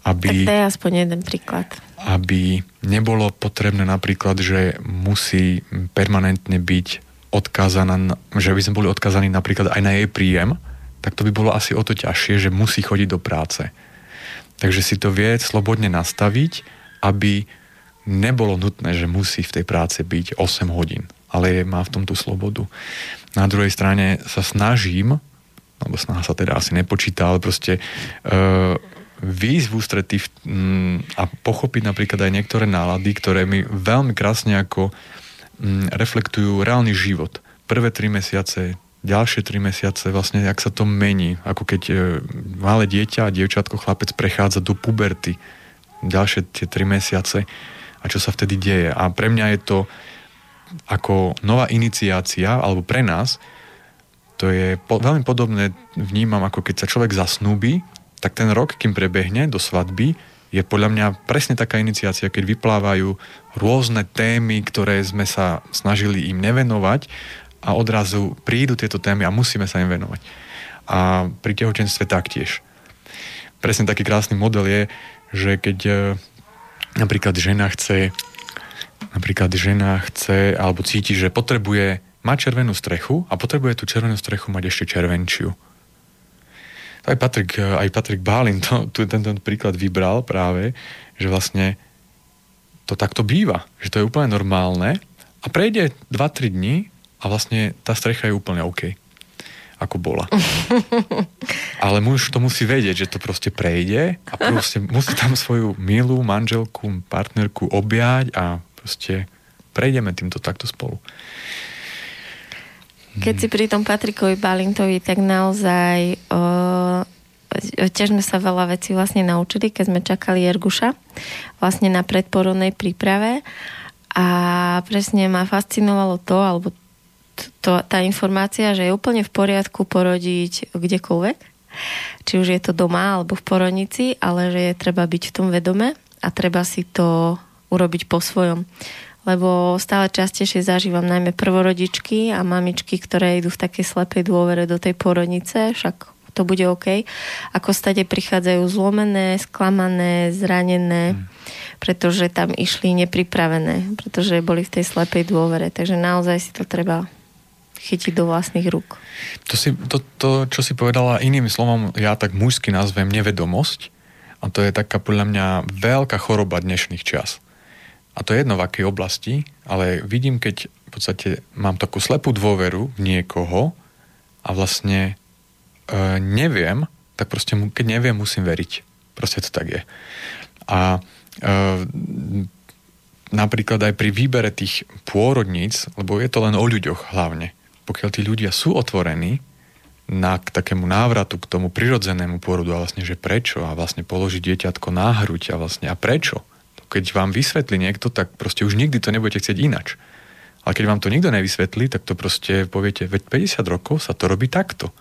Aby, tak to je aspoň jeden príklad. Aby nebolo potrebné napríklad, že musí permanentne byť odkázaná, že by sme boli odkázaní napríklad aj na jej príjem, tak to by bolo asi o to ťažšie, že musí chodiť do práce. Takže si to vie slobodne nastaviť, aby nebolo nutné, že musí v tej práce byť 8 hodín, ale má v tom tú slobodu. Na druhej strane sa snažím, alebo snaha sa teda asi nepočíta, ale proste uh, výjsť v ústretí a pochopiť napríklad aj niektoré nálady, ktoré mi veľmi krásne ako reflektujú reálny život. Prvé tri mesiace, ďalšie tri mesiace, vlastne ak sa to mení, ako keď e, malé dieťa dievčatko, chlapec prechádza do puberty, ďalšie tie tri mesiace a čo sa vtedy deje. A pre mňa je to ako nová iniciácia, alebo pre nás, to je po, veľmi podobné, vnímam, ako keď sa človek zasnúbi, tak ten rok, kým prebehne do svadby, je podľa mňa presne taká iniciácia, keď vyplávajú rôzne témy, ktoré sme sa snažili im nevenovať a odrazu prídu tieto témy a musíme sa im venovať. A pri tehotenstve taktiež. Presne taký krásny model je, že keď e, napríklad žena chce napríklad žena chce alebo cíti, že potrebuje mať červenú strechu a potrebuje tú červenú strechu mať ešte červenčiu aj Patrik, aj Patrik Bálin to, tu tento príklad vybral práve, že vlastne to takto býva, že to je úplne normálne a prejde 2-3 dní a vlastne tá strecha je úplne OK ako bola. <laughs> Ale muž to musí vedieť, že to proste prejde a proste musí tam svoju milú manželku, partnerku objať a proste prejdeme týmto takto spolu. Keď si pri tom Patrikovi Balintovi, tak naozaj uh, tiež sme sa veľa vecí vlastne naučili, keď sme čakali Jerguša vlastne na predporodnej príprave. A presne ma fascinovalo to, alebo to, tá informácia, že je úplne v poriadku porodiť kdekoľvek, či už je to doma alebo v porodnici, ale že je treba byť v tom vedome a treba si to urobiť po svojom lebo stále častejšie zažívam najmä prvorodičky a mamičky, ktoré idú v takej slepej dôvere do tej porodnice, však to bude OK. Ako stade prichádzajú zlomené, sklamané, zranené, mm. pretože tam išli nepripravené, pretože boli v tej slepej dôvere. Takže naozaj si to treba chytiť do vlastných rúk. To, si, to, to, čo si povedala iným slovom, ja tak mužsky nazvem nevedomosť. A to je taká podľa mňa veľká choroba dnešných čas. A to je jedno v akej oblasti, ale vidím, keď v podstate mám takú slepú dôveru v niekoho a vlastne e, neviem, tak proste keď neviem, musím veriť. Proste to tak je. A e, napríklad aj pri výbere tých pôrodníc, lebo je to len o ľuďoch hlavne. Pokiaľ tí ľudia sú otvorení na, k takému návratu, k tomu prirodzenému pôrodu a vlastne, že prečo a vlastne položiť dieťatko na hruď a vlastne a prečo. Keď vám vysvetlí niekto, tak proste už nikdy to nebudete chcieť inač. Ale keď vám to nikto nevysvetlí, tak to proste poviete, veď 50 rokov sa to robí takto.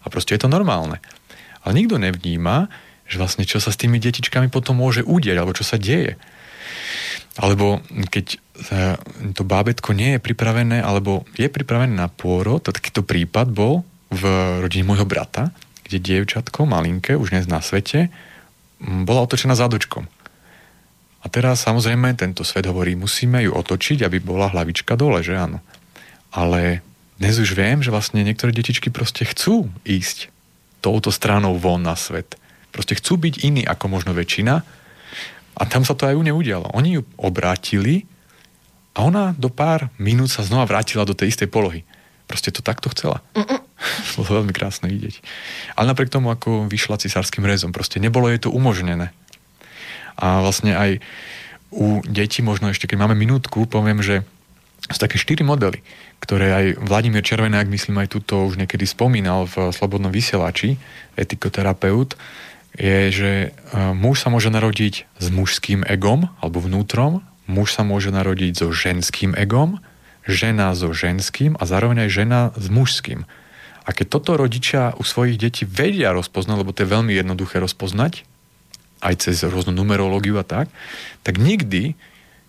A proste je to normálne. Ale nikto nevníma, že vlastne čo sa s tými detičkami potom môže udieť, alebo čo sa deje. Alebo keď e, to bábetko nie je pripravené, alebo je pripravené na pôrod, to takýto prípad bol v rodine môjho brata, kde dievčatko, malinké, už dnes na svete, bola otočená zádočkom. A teraz samozrejme tento svet hovorí, musíme ju otočiť, aby bola hlavička dole, že áno. Ale dnes už viem, že vlastne niektoré detičky proste chcú ísť touto stranou von na svet. Proste chcú byť iní ako možno väčšina a tam sa to aj u nej udialo. Oni ju obrátili a ona do pár minút sa znova vrátila do tej istej polohy. Proste to takto chcela. <laughs> Bolo veľmi krásne vidieť. Ale napriek tomu, ako vyšla cisárským rezom, proste nebolo jej to umožnené. A vlastne aj u detí, možno ešte keď máme minútku, poviem, že sú také štyri modely, ktoré aj Vladimír Červenák, myslím aj tuto už niekedy spomínal v Slobodnom vysielači, etikoterapeut, je, že e, muž sa môže narodiť s mužským egom alebo vnútrom, muž sa môže narodiť so ženským egom, žena so ženským a zároveň aj žena s mužským. A keď toto rodičia u svojich detí vedia rozpoznať, lebo to je veľmi jednoduché rozpoznať, aj cez rôznu numerológiu a tak, tak nikdy,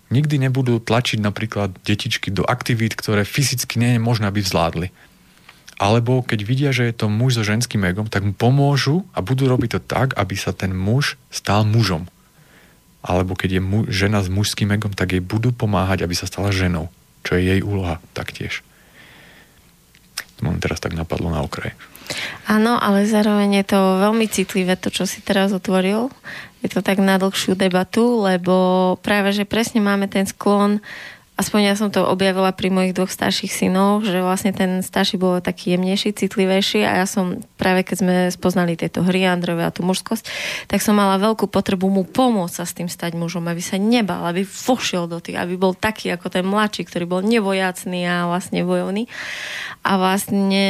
nikdy nebudú tlačiť napríklad detičky do aktivít, ktoré fyzicky nie je možné, aby vzládli alebo keď vidia, že je to muž so ženským egom, tak mu pomôžu a budú robiť to tak, aby sa ten muž stal mužom. Alebo keď je mu, žena s mužským egom, tak jej budú pomáhať, aby sa stala ženou, čo je jej úloha taktiež. To mám teraz tak napadlo na okraj. Áno, ale zároveň je to veľmi citlivé, to, čo si teraz otvoril. Je to tak na dlhšiu debatu, lebo práve, že presne máme ten sklon aspoň ja som to objavila pri mojich dvoch starších synoch, že vlastne ten starší bol taký jemnejší, citlivejší a ja som práve keď sme spoznali tieto hry Androve a tú mužskosť, tak som mala veľkú potrebu mu pomôcť sa s tým stať mužom, aby sa nebal, aby vošiel do tých, aby bol taký ako ten mladší, ktorý bol nevojacný a vlastne bojovný. A vlastne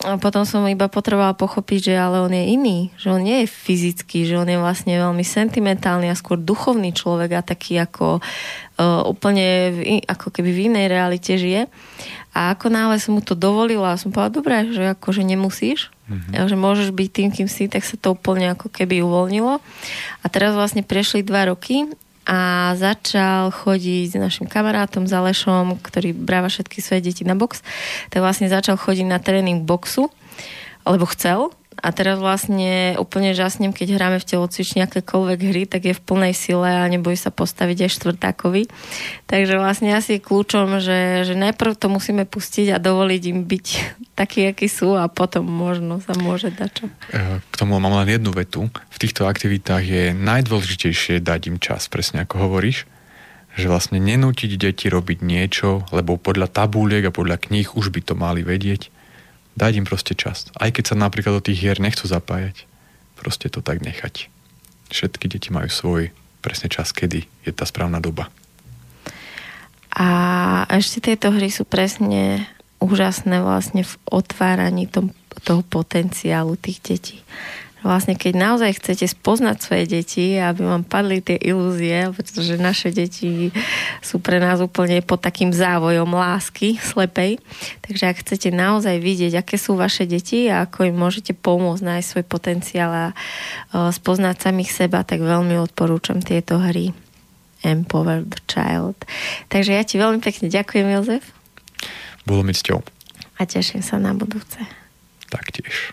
a potom som iba potrebovala pochopiť, že ale on je iný, že on nie je fyzický, že on je vlastne veľmi sentimentálny a skôr duchovný človek a taký ako uh, úplne v, ako keby v inej realite žije. A ako náhle som mu to dovolila, som povedala, dobre, že akože nemusíš, mm-hmm. že môžeš byť tým, kým si, tak sa to úplne ako keby uvoľnilo. A teraz vlastne prešli dva roky a začal chodiť s našim kamarátom Zalešom, ktorý bráva všetky svoje deti na box, tak vlastne začal chodiť na tréning boxu, lebo chcel, a teraz vlastne úplne žasnem, keď hráme v telocvični akékoľvek hry, tak je v plnej sile a nebojí sa postaviť aj štvrtákovi. Takže vlastne asi kľúčom, že, že najprv to musíme pustiť a dovoliť im byť <laughs> takí, akí sú a potom možno sa môže dať čo. Eh, k tomu mám len jednu vetu. V týchto aktivitách je najdôležitejšie dať im čas, presne ako hovoríš že vlastne nenútiť deti robiť niečo, lebo podľa tabúliek a podľa kníh už by to mali vedieť dať im proste čas. Aj keď sa napríklad do tých hier nechcú zapájať, proste to tak nechať. Všetky deti majú svoj presne čas, kedy je tá správna doba. A ešte tieto hry sú presne úžasné vlastne v otváraní tom, toho potenciálu tých detí vlastne keď naozaj chcete spoznať svoje deti, aby vám padli tie ilúzie, pretože naše deti sú pre nás úplne pod takým závojom lásky slepej. Takže ak chcete naozaj vidieť, aké sú vaše deti a ako im môžete pomôcť nájsť svoj potenciál a spoznať samých seba, tak veľmi odporúčam tieto hry. Empower the Child. Takže ja ti veľmi pekne ďakujem, Jozef. Bolo mi cťou. A teším sa na budúce. Taktiež.